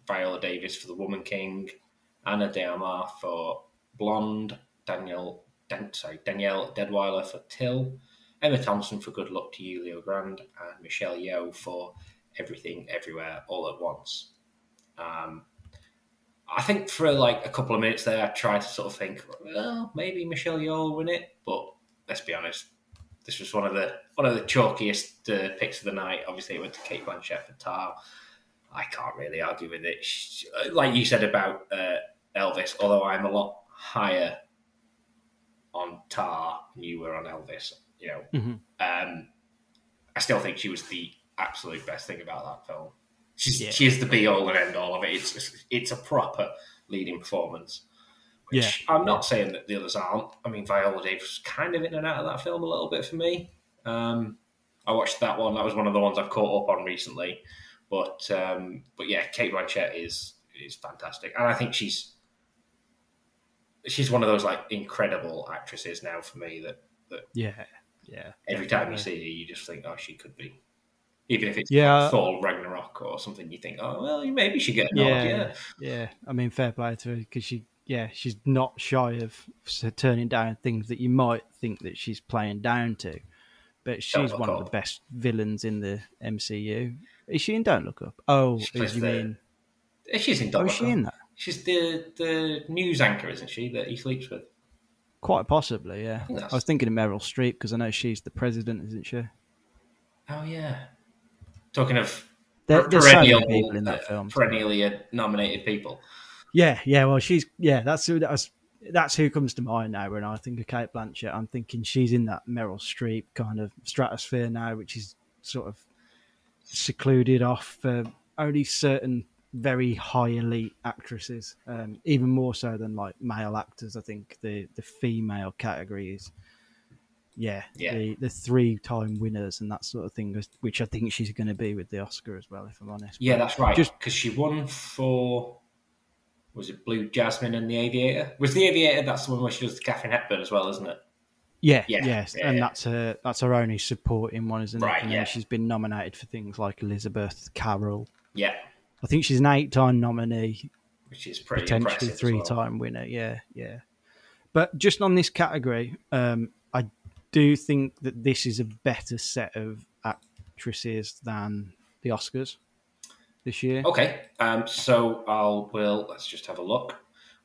Speaker 1: Viola Davis for The Woman King, Ana de Armas for Blonde, Daniel Dan, sorry Danielle Deadwyler for Till, Emma Thompson for Good Luck to You, Leo Grande, and Michelle Yeoh for Everything Everywhere All at Once. Um, I think for like a couple of minutes there, I tried to sort of think, well, maybe Michelle Yeoh will win it, but let's be honest, this was one of the one of the chalkiest uh, picks of the night. Obviously, it went to Cate Blanchett for Tar. I can't really argue with it. She- Like you said about uh, Elvis, although I'm a lot higher on Tar than you were on Elvis, you know,
Speaker 2: Mhm.
Speaker 1: um, I still think she was the absolute best thing about that film. She's
Speaker 2: Yeah.
Speaker 1: she is the be all and end all of it. It's it's a proper leading performance. Which I'm not saying that the others aren't. I mean, Viola Davis kind of in and out of that film a little bit for me. Um, I watched that one. That was one of the ones I've caught up on recently. But um, but yeah, Cate Blanchett is is fantastic, and I think she's she's one of those like incredible actresses now for me that
Speaker 2: Yeah, yeah.
Speaker 1: every time you see her, you just think, oh, she could be. Even if it's
Speaker 2: Yeah.
Speaker 1: like Thor Ragnarok or something, you think, oh, well, maybe she get a nod.
Speaker 2: Yeah,
Speaker 1: Yeah,
Speaker 2: yeah. I mean, fair play to her because she, yeah, she's not shy of turning down things that you might think that she's playing down to. But she's
Speaker 1: Look
Speaker 2: one of the best villains in the MCU. Is she in Don't Look Up? Oh,
Speaker 1: She
Speaker 2: is you
Speaker 1: the-
Speaker 2: mean?
Speaker 1: she's in.
Speaker 2: Oh,
Speaker 1: Doctor
Speaker 2: is she in that?
Speaker 1: She's the the news anchor, isn't she? That he sleeps with.
Speaker 2: Quite possibly, yeah.
Speaker 1: that's-
Speaker 2: I was thinking of Meryl Streep because I know she's the president, isn't she?
Speaker 1: Oh yeah. Talking of
Speaker 2: There,
Speaker 1: per-
Speaker 2: there's so many
Speaker 1: perennial,
Speaker 2: people in that
Speaker 1: uh,
Speaker 2: film.
Speaker 1: perennially nominated people.
Speaker 2: Yeah, yeah. Well, she's yeah. That's who that's that's who comes to mind now when I think of Cate Blanchett. I'm thinking she's in that Meryl Streep kind of stratosphere now, which is sort of secluded off for only certain very high elite actresses. Um, even more so than like male actors. I think the the female category is. Yeah,
Speaker 1: Yeah.
Speaker 2: the the three time winners and that sort of thing, which I think she's going to be with the Oscar as well, if I'm honest.
Speaker 1: Yeah,
Speaker 2: But
Speaker 1: that's right.
Speaker 2: Just-
Speaker 1: because she won for was it Blue Jasmine and the Aviator? Was the Aviator that's the one where she does the Katharine Hepburn as well, isn't it?
Speaker 2: Yeah,
Speaker 1: Yeah,
Speaker 2: yes,
Speaker 1: yeah,
Speaker 2: and
Speaker 1: yeah.
Speaker 2: that's her. That's her only supporting one, isn't
Speaker 1: Right,
Speaker 2: it? And
Speaker 1: yeah.
Speaker 2: she's been nominated for things like Elizabeth Carol.
Speaker 1: Yeah,
Speaker 2: I think she's an eight-time nominee,
Speaker 1: which is pretty
Speaker 2: potentially three-time
Speaker 1: well.
Speaker 2: winner. Yeah, yeah. But just on this category, um, I do think that this is a better set of actresses than the Oscars this year.
Speaker 1: Okay, um, so I'll will let's just have a look.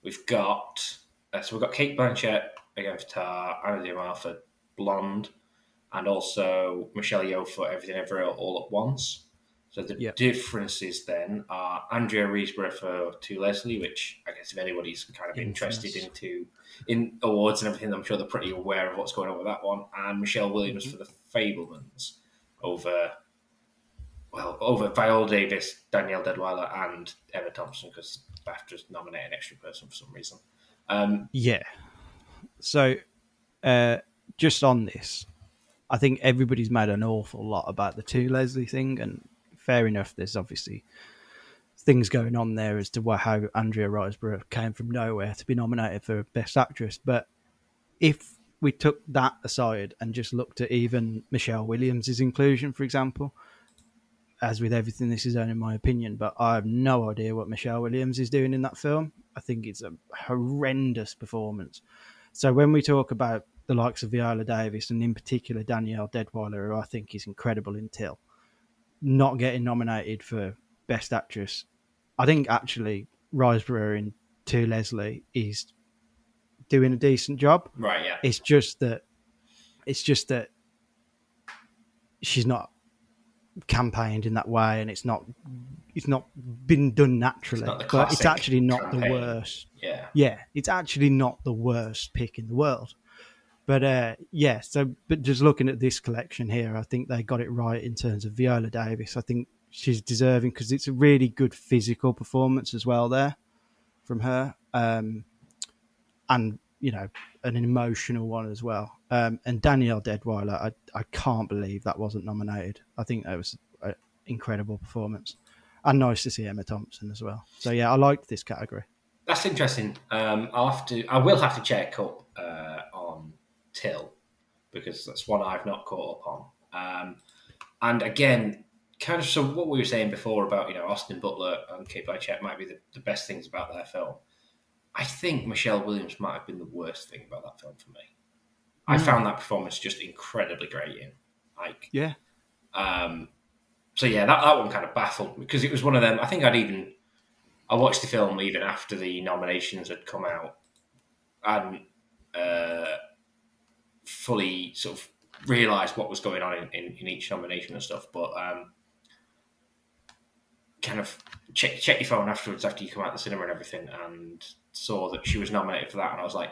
Speaker 1: We've got uh, so we've got Cate Blanchett again for Tar, Ana de Armas for Blonde, and also Michelle Yeoh for Everything Everywhere All at Once. So the
Speaker 2: Yep.
Speaker 1: differences then are Andrea Riseborough for To Leslie, which I guess if anybody's kind of interested into in awards and everything, I'm sure they're pretty aware of what's going on with that one. And Michelle Williams
Speaker 2: Mm-hmm.
Speaker 1: for The Fabelmans over well, over Viola Davis, Danielle Deadwyler, and Emma Thompson because BAFTA's nominated an extra person for some reason. Um,
Speaker 2: yeah. So, uh, just on this, I think everybody's made an awful lot about the To Leslie thing, and fair enough. There's obviously things going on there as to how Andrea Riseborough came from nowhere to be nominated for Best Actress. But if we took that aside and just looked at even Michelle Williams' inclusion, for example, as with everything, this is only my opinion, but I have no idea what Michelle Williams is doing in that film. I think it's a horrendous performance. So when we talk about the likes of Viola Davis and in particular Danielle Deadwyler, who I think is incredible in Till, not getting nominated for Best Actress, I think actually Riseborough in To Leslie is doing a decent job.
Speaker 1: Right. Yeah.
Speaker 2: It's just that it's just that she's not campaigned in that way, and it's not it's not been done naturally.
Speaker 1: It's
Speaker 2: but it's actually not
Speaker 1: campaign.
Speaker 2: the worst.
Speaker 1: Yeah.
Speaker 2: Yeah, it's actually not the worst pick in the world. But uh, yeah, so but just looking at this collection here, I think they got it right in terms of Viola Davis. I think she's deserving because it's a really good physical performance as well there from her, um, and you know an emotional one as well. Um, and Danielle Deadwyler, I I can't believe that wasn't nominated. I think that was an incredible performance, and nice to see Emma Thompson as well. So yeah, I liked this category.
Speaker 1: That's interesting. Um, to. I will have to check up Till because that's one I've not caught up on. Um, and again, kind of so what we were saying before about you know Austin Butler and Cate Blanchett might be the, the best things about their film. I think Michelle Williams might have been the worst thing about that film for me. I found that performance just incredibly great in like
Speaker 2: Yeah,
Speaker 1: um, so yeah, that, that one kind of baffled me because it was one of them. I think I'd even I watched the film even after the nominations had come out and uh, fully sort of realised what was going on in, in, in each nomination and stuff. But um, kind of check check your phone afterwards after you come out the cinema and everything, and saw that she was nominated for that, and I was like,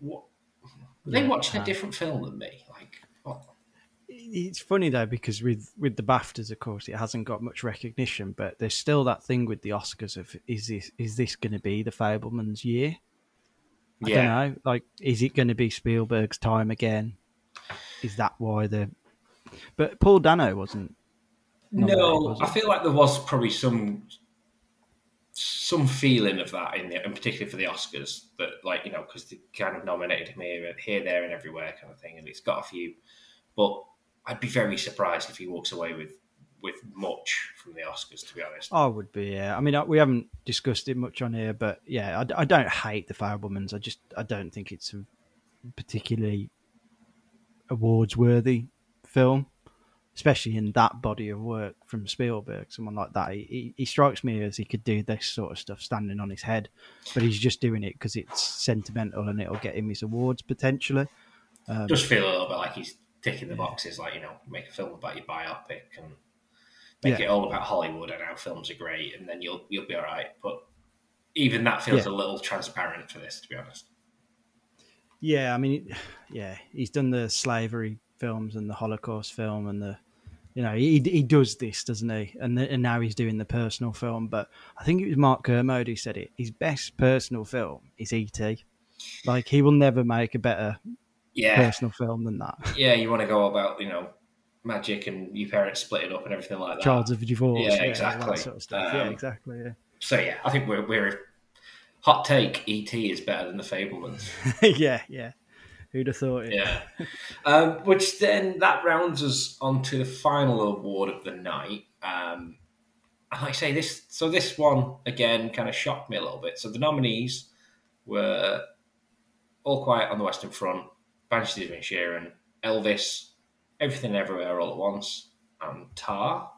Speaker 1: what? Were they watching a different film than me? Like, what?
Speaker 2: it's funny though because with with the BAFTAs, of course, it hasn't got much recognition, but there's still that thing with the Oscars of is this is this going to be the Fabelmans' year? I
Speaker 1: Yeah.
Speaker 2: don't know. Like, is it going to be Spielberg's time again? Is that why the? But Paul Dano wasn't.
Speaker 1: No,
Speaker 2: was
Speaker 1: I feel like there was probably some some feeling of that in there, and particularly for the Oscars, that like you know because they kind of nominated him here, here, there, and everywhere, kind of thing, and it's got a few. But I'd be very surprised if he walks away with with much from the Oscars, to be honest.
Speaker 2: I would be. Yeah. I mean, we haven't discussed it much on here, but yeah, I, I don't hate the Fabelmans. I just I don't think it's a particularly awards worthy film, especially in that body of work from Spielberg. Someone like that, he, he, he strikes me as he could do this sort of stuff standing on his head, but he's just doing it because it's sentimental and it'll get him his awards potentially. Um,
Speaker 1: Just feel a little bit like he's ticking the boxes, like you know, make a film about your biopic and make
Speaker 2: Yeah.
Speaker 1: it all about Hollywood and how films are great, and then you'll you'll be all right. But even that feels
Speaker 2: Yeah.
Speaker 1: a little transparent for this, to be honest.
Speaker 2: Yeah, I mean, yeah, he's done the slavery films and the Holocaust film and the, you know, he he does this, doesn't he? And the, and now he's doing the personal film. But I think it was Mark Kermode who said it. His best personal film is E.T. Like he will never make a better
Speaker 1: Yeah,
Speaker 2: personal film than that.
Speaker 1: yeah, you want to go about you know magic and your parents splitting up and everything like that.
Speaker 2: Childs of divorce,
Speaker 1: Yeah,
Speaker 2: that
Speaker 1: exactly.
Speaker 2: sort of stuff. yeah,
Speaker 1: Um,
Speaker 2: exactly. Yeah.
Speaker 1: So yeah, I think we're we're hot take. ET is better than the Fabelmans.
Speaker 2: yeah, yeah. Who'd have thought it?
Speaker 1: Yeah. um, which then that rounds us onto the final award of the night. Um, and like I say, this so this one again kind of shocked me a little bit. So the nominees were All Quiet on the Western Front, Banshees of Inisherin, Elvis, Everything Everywhere All at Once, and Tar.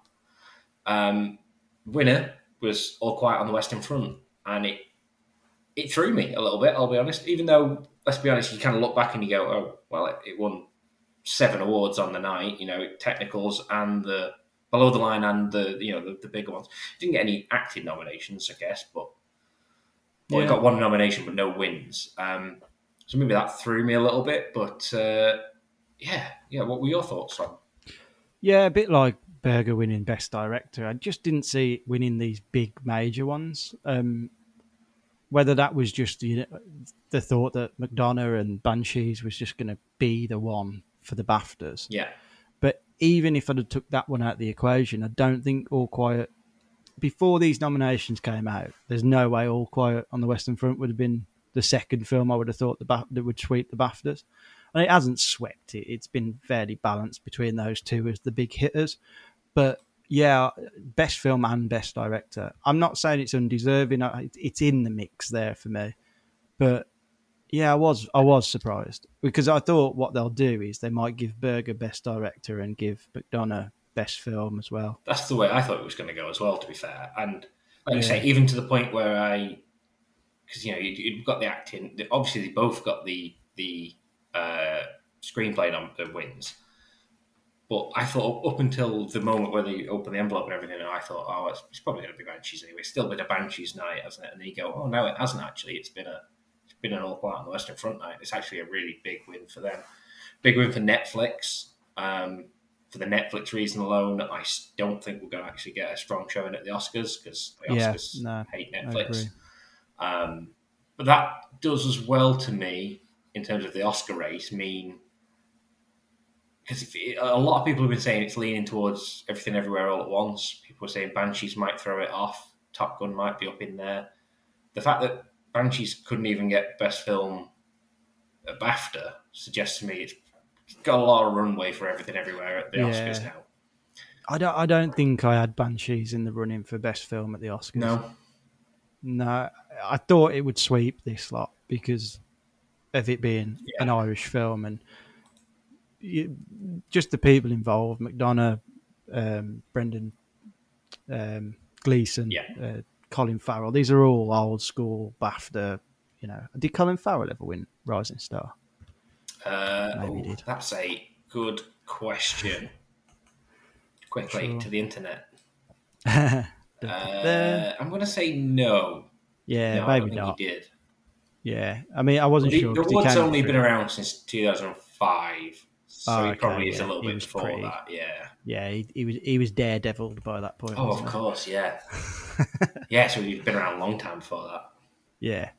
Speaker 1: Um, winner was All Quiet on the Western Front, and it it threw me a little bit. I'll be honest. Even though, let's be honest, you kind of look back and you go, "Oh, well, it, it won seven awards on the night." You know, technicals and the below the line and the you know the, the bigger ones. Didn't get any acting nominations, I guess, but well, it got one nomination but no wins. Um, so maybe that threw me a little bit. But uh, yeah, yeah. What were your thoughts on?
Speaker 2: Yeah, a bit like Berger winning Best Director. I just didn't see it winning these big major ones. Um, whether that was just you know, the thought that McDonagh and Banshees was just going to be the one for the BAFTAs.
Speaker 1: Yeah.
Speaker 2: But even if I'd have took that one out of the equation, I don't think All Quiet before these nominations came out. There's no way All Quiet on the Western Front would have been the second film I would have thought the that would sweep the BAFTAs. And it hasn't swept it. It's been fairly balanced between those two as the big hitters. But yeah, best film and best director. I'm not saying it's undeserving. It's in the mix there for me. But yeah, I was I was surprised because I thought what they'll do is they might give Berger best director and give McDonagh best film as well.
Speaker 1: That's the way I thought it was going to go as well. To be fair, and like yeah. you say, even to the point where I, because you know you, have got the acting. Obviously, they both got the the uh, screenplay on the wins. But I thought up until the moment where they open the envelope and everything, and I thought, oh, it's, it's probably going to be Banshees anyway. It's still been a Banshees night, hasn't it? And then you go, oh no, it hasn't actually. It's been a it's been an all quiet on the Western Front night. It's actually a really big win for them. Big win for Netflix. Um, for the Netflix reason alone, I don't think we're going to actually get a strong showing at the Oscars because the Oscars yeah, no, hate Netflix. Um, but that does as well to me in terms of the Oscar race mean because a lot of people have been saying it's leaning towards everything everywhere all at once. People are saying Banshees might throw it off. Top Gun might be up in there. The fact that Banshees couldn't even get Best Film at BAFTA suggests to me it's got a lot of runway for everything everywhere at the yeah. Oscars now.
Speaker 2: I don't. I don't think I had Banshees in the running for Best Film at the Oscars.
Speaker 1: No,
Speaker 2: no. I thought it would sweep this lot because of it being yeah. an Irish film and you, just the people involved. McDonagh, um, Brendan um, Gleeson,
Speaker 1: yeah.
Speaker 2: uh, Colin Farrell. These are all old school BAFTA. You know, did Colin Farrell ever win Rising Star?
Speaker 1: Uh, Maybe oh, did. That's a good question. Quickly sure. to the internet. uh, I'm going to say no.
Speaker 2: Yeah,
Speaker 1: no,
Speaker 2: maybe not.
Speaker 1: He did.
Speaker 2: Yeah, I mean, I wasn't
Speaker 1: the,
Speaker 2: sure.
Speaker 1: The award's only been around since 2005, so oh, he okay, probably is a little bit before pretty, that. Yeah,
Speaker 2: yeah, he, he, was he was daredeviled by that point.
Speaker 1: Oh, of course, yeah, yeah. So he's been around a long time before that.
Speaker 2: Yeah,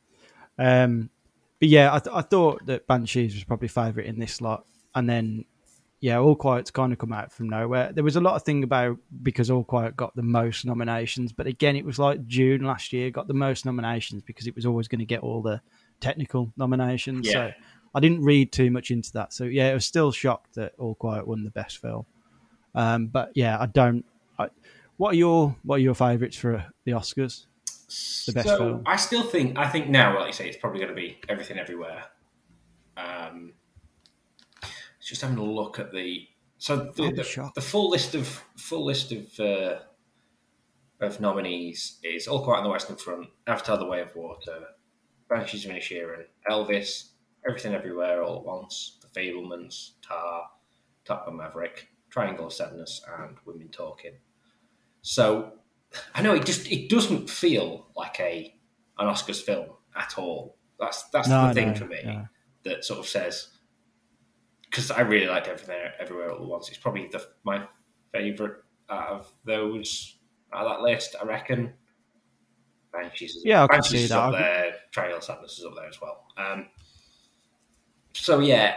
Speaker 2: um, but yeah, I, th- I thought that Banshees was probably favourite in this slot, and then yeah, All Quiet's kind of come out from nowhere. There was a lot of thing about because All Quiet got the most nominations, but again, it was like Dune last year got the most nominations because it was always going to get all the technical nominations. Yeah. So I didn't read too much into that. So yeah, I was still shocked that All Quiet won the best film. Um, but yeah, I don't. I, what are your what are your favourites for the Oscars?
Speaker 1: The best so film. I still think I think now, like you say, it's probably going to be Everything Everywhere. Um, just having a look at the so the, the, the full list of full list of uh, of nominees is All Quiet on the Western Front, Avatar: The Way of Water, Banshees of Inisherin, Elvis, Everything Everywhere All at Once, The Fabelmans, Tar, Top Gun Maverick, Triangle of Sadness, and Women Talking. So I know it just it doesn't feel like a an Oscars film at all. That's that's no, the thing no, for me no. that sort of says because I really liked everything everywhere all at once. It's probably the my favorite out of those out of that list. I reckon. Banshees,
Speaker 2: yeah, I
Speaker 1: can see
Speaker 2: is that.
Speaker 1: up there. Triangle Sadness is up there as well. Um, so yeah,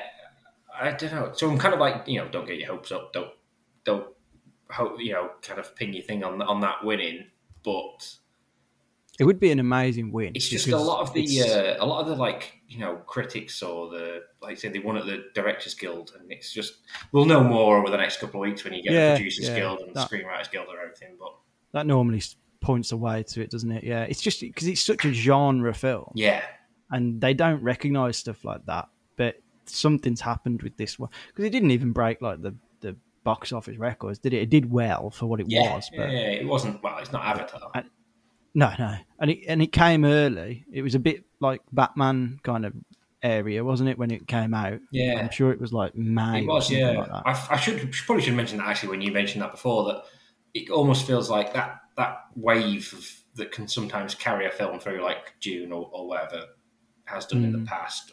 Speaker 1: I don't know. So I'm kind of like you know, don't get your hopes up. Don't don't hope you know, kind of pin your thing on on that winning, but
Speaker 2: it would be an amazing win.
Speaker 1: It's just a lot of the uh, a lot of the like you know critics or the like say they won at the Directors Guild, and it's just we'll know more over the next couple of weeks when you get yeah, the Producers yeah, Guild and that, the Screenwriters Guild or everything. But
Speaker 2: that normally points away to it, doesn't it? Yeah, it's just because it's such a genre film.
Speaker 1: Yeah,
Speaker 2: and they don't recognize stuff like that. But something's happened with this one because it didn't even break like the the box office records, did it? It did well for what it
Speaker 1: yeah,
Speaker 2: was,
Speaker 1: but yeah, it wasn't. Well, it's not Avatar.
Speaker 2: And, no, no, and it and it came early. It was a bit like Batman kind of area, wasn't it, when it came out?
Speaker 1: Yeah,
Speaker 2: I'm sure it was like May.
Speaker 1: It was, yeah. Like I, I, should probably should mention that actually when you mentioned that before that it almost feels like that that wave of, that can sometimes carry a film through like Dune or, or whatever has done mm. in the mm. past.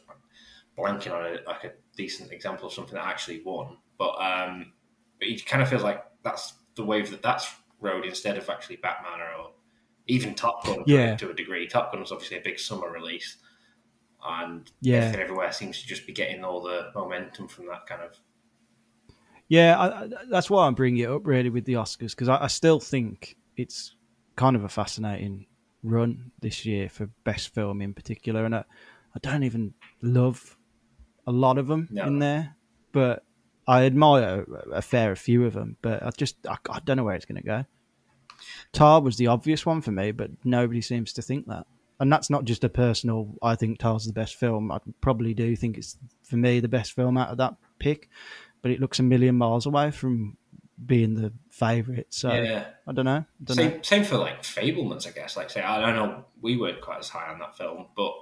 Speaker 1: blanking on a, like a decent example of something that actually won, but um, but it kind of feels like that's the wave that that's rode instead of actually Batman or even Top Gun
Speaker 2: Yeah.
Speaker 1: to a degree. Top Gun was obviously a big summer release, and
Speaker 2: Yeah.
Speaker 1: everything everywhere seems to just be getting all the momentum from that kind of.
Speaker 2: Yeah, I, I, that's why I'm bringing it up really with the Oscars because I, I still think it's kind of a fascinating run this year for best film in particular, and I, I don't even love a lot of them
Speaker 1: No.
Speaker 2: in there, but I admire a, a fair few of them. But I just I, I don't know where it's going to go. Tar was the obvious one for me, but nobody seems to think that. And that's not just a personal. I think Tar's the best film. I probably do think it's for me the best film out of that pick, but it looks a million miles away from being the favourite. So
Speaker 1: yeah,
Speaker 2: I don't know. Don't know.
Speaker 1: same same for like Fabelmans, I guess. Like say, I don't know, we weren't quite as high on that film, but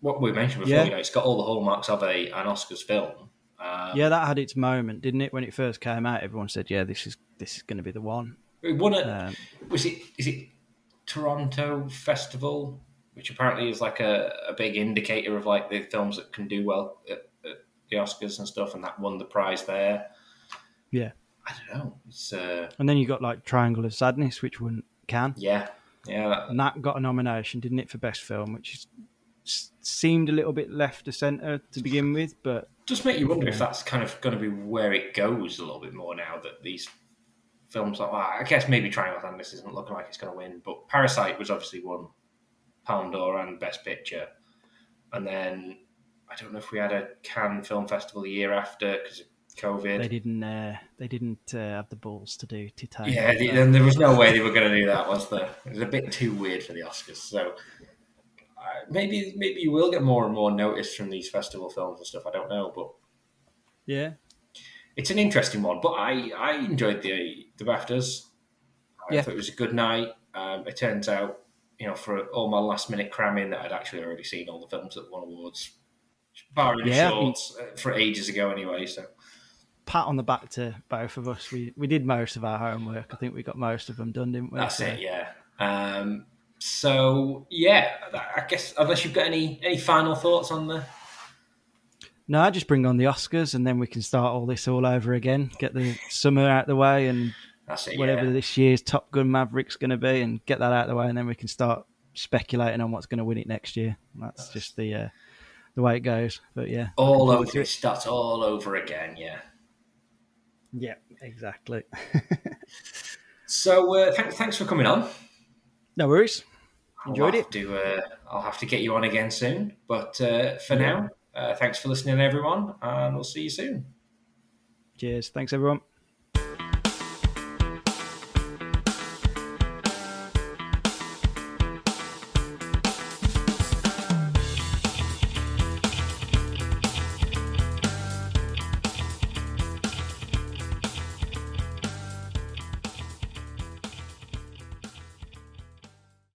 Speaker 1: what we mentioned before,
Speaker 2: Yeah.
Speaker 1: you know, it's got all the hallmarks of a an Oscars film. Um,
Speaker 2: Yeah, that had its moment, didn't it? When it first came out, everyone said, "Yeah, this is this is going to be the one."
Speaker 1: it won it.
Speaker 2: Um,
Speaker 1: was it is it Toronto Festival, which apparently is like a, a big indicator of like the films that can do well at, at the Oscars and stuff, and that won the prize there.
Speaker 2: yeah,
Speaker 1: I don't know. It's uh,
Speaker 2: and then you got like Triangle of Sadness, which won Cannes,
Speaker 1: yeah, yeah. That,
Speaker 2: and that got a nomination, didn't it, for best film, which is, s- seemed a little bit left of centre to begin with, but
Speaker 1: does make you wonder if that's kind of going to be where it goes a little bit more now that these films are. Well, I guess maybe Triangle of Sadness isn't looking like it's going to win, but Parasite was obviously won Palme d'Or and Best Picture, and then I don't know if we had a Cannes Film Festival the year after because COVID.
Speaker 2: they didn't uh, they didn't uh, have the balls to do Titane.
Speaker 1: Yeah, the, then there was no way they were going to do that, was there? It was a bit too weird for the Oscars. So uh, maybe maybe you will get more and more notice from these festival films and stuff. I don't know, but
Speaker 2: yeah,
Speaker 1: it's an interesting one. But I, I enjoyed the the BAFTAs. I
Speaker 2: Yeah.
Speaker 1: thought it was a good night. Um, it turns out, you know, for all my last minute cramming, that I'd actually already seen all the films that won awards, barring the
Speaker 2: Yeah, I
Speaker 1: shorts uh, for ages ago anyway. So
Speaker 2: pat on the back to both of us. We we did most of our homework. I think we got most of them done, didn't we?
Speaker 1: That's
Speaker 2: So-
Speaker 1: it, yeah. Um, so yeah, I guess unless you've got any any final thoughts on the
Speaker 2: No, I just bring on the Oscars, and then we can start all this all over again. Get the summer out the way, and
Speaker 1: that's it,
Speaker 2: whatever
Speaker 1: yeah.
Speaker 2: this year's Top Gun Maverick's going to be, and get that out of the way, and then we can start speculating on what's going to win it next year. That's just the uh, the way it goes. But yeah,
Speaker 1: all over. It starts all over again, yeah.
Speaker 2: Yeah, exactly.
Speaker 1: So uh, thanks thanks for coming on.
Speaker 2: no worries. Enjoyed
Speaker 1: I'll
Speaker 2: it.
Speaker 1: To, uh, I'll have to get you on again soon. But uh, for now, uh, thanks for listening, everyone, and we'll see you soon.
Speaker 2: Cheers. Thanks, everyone.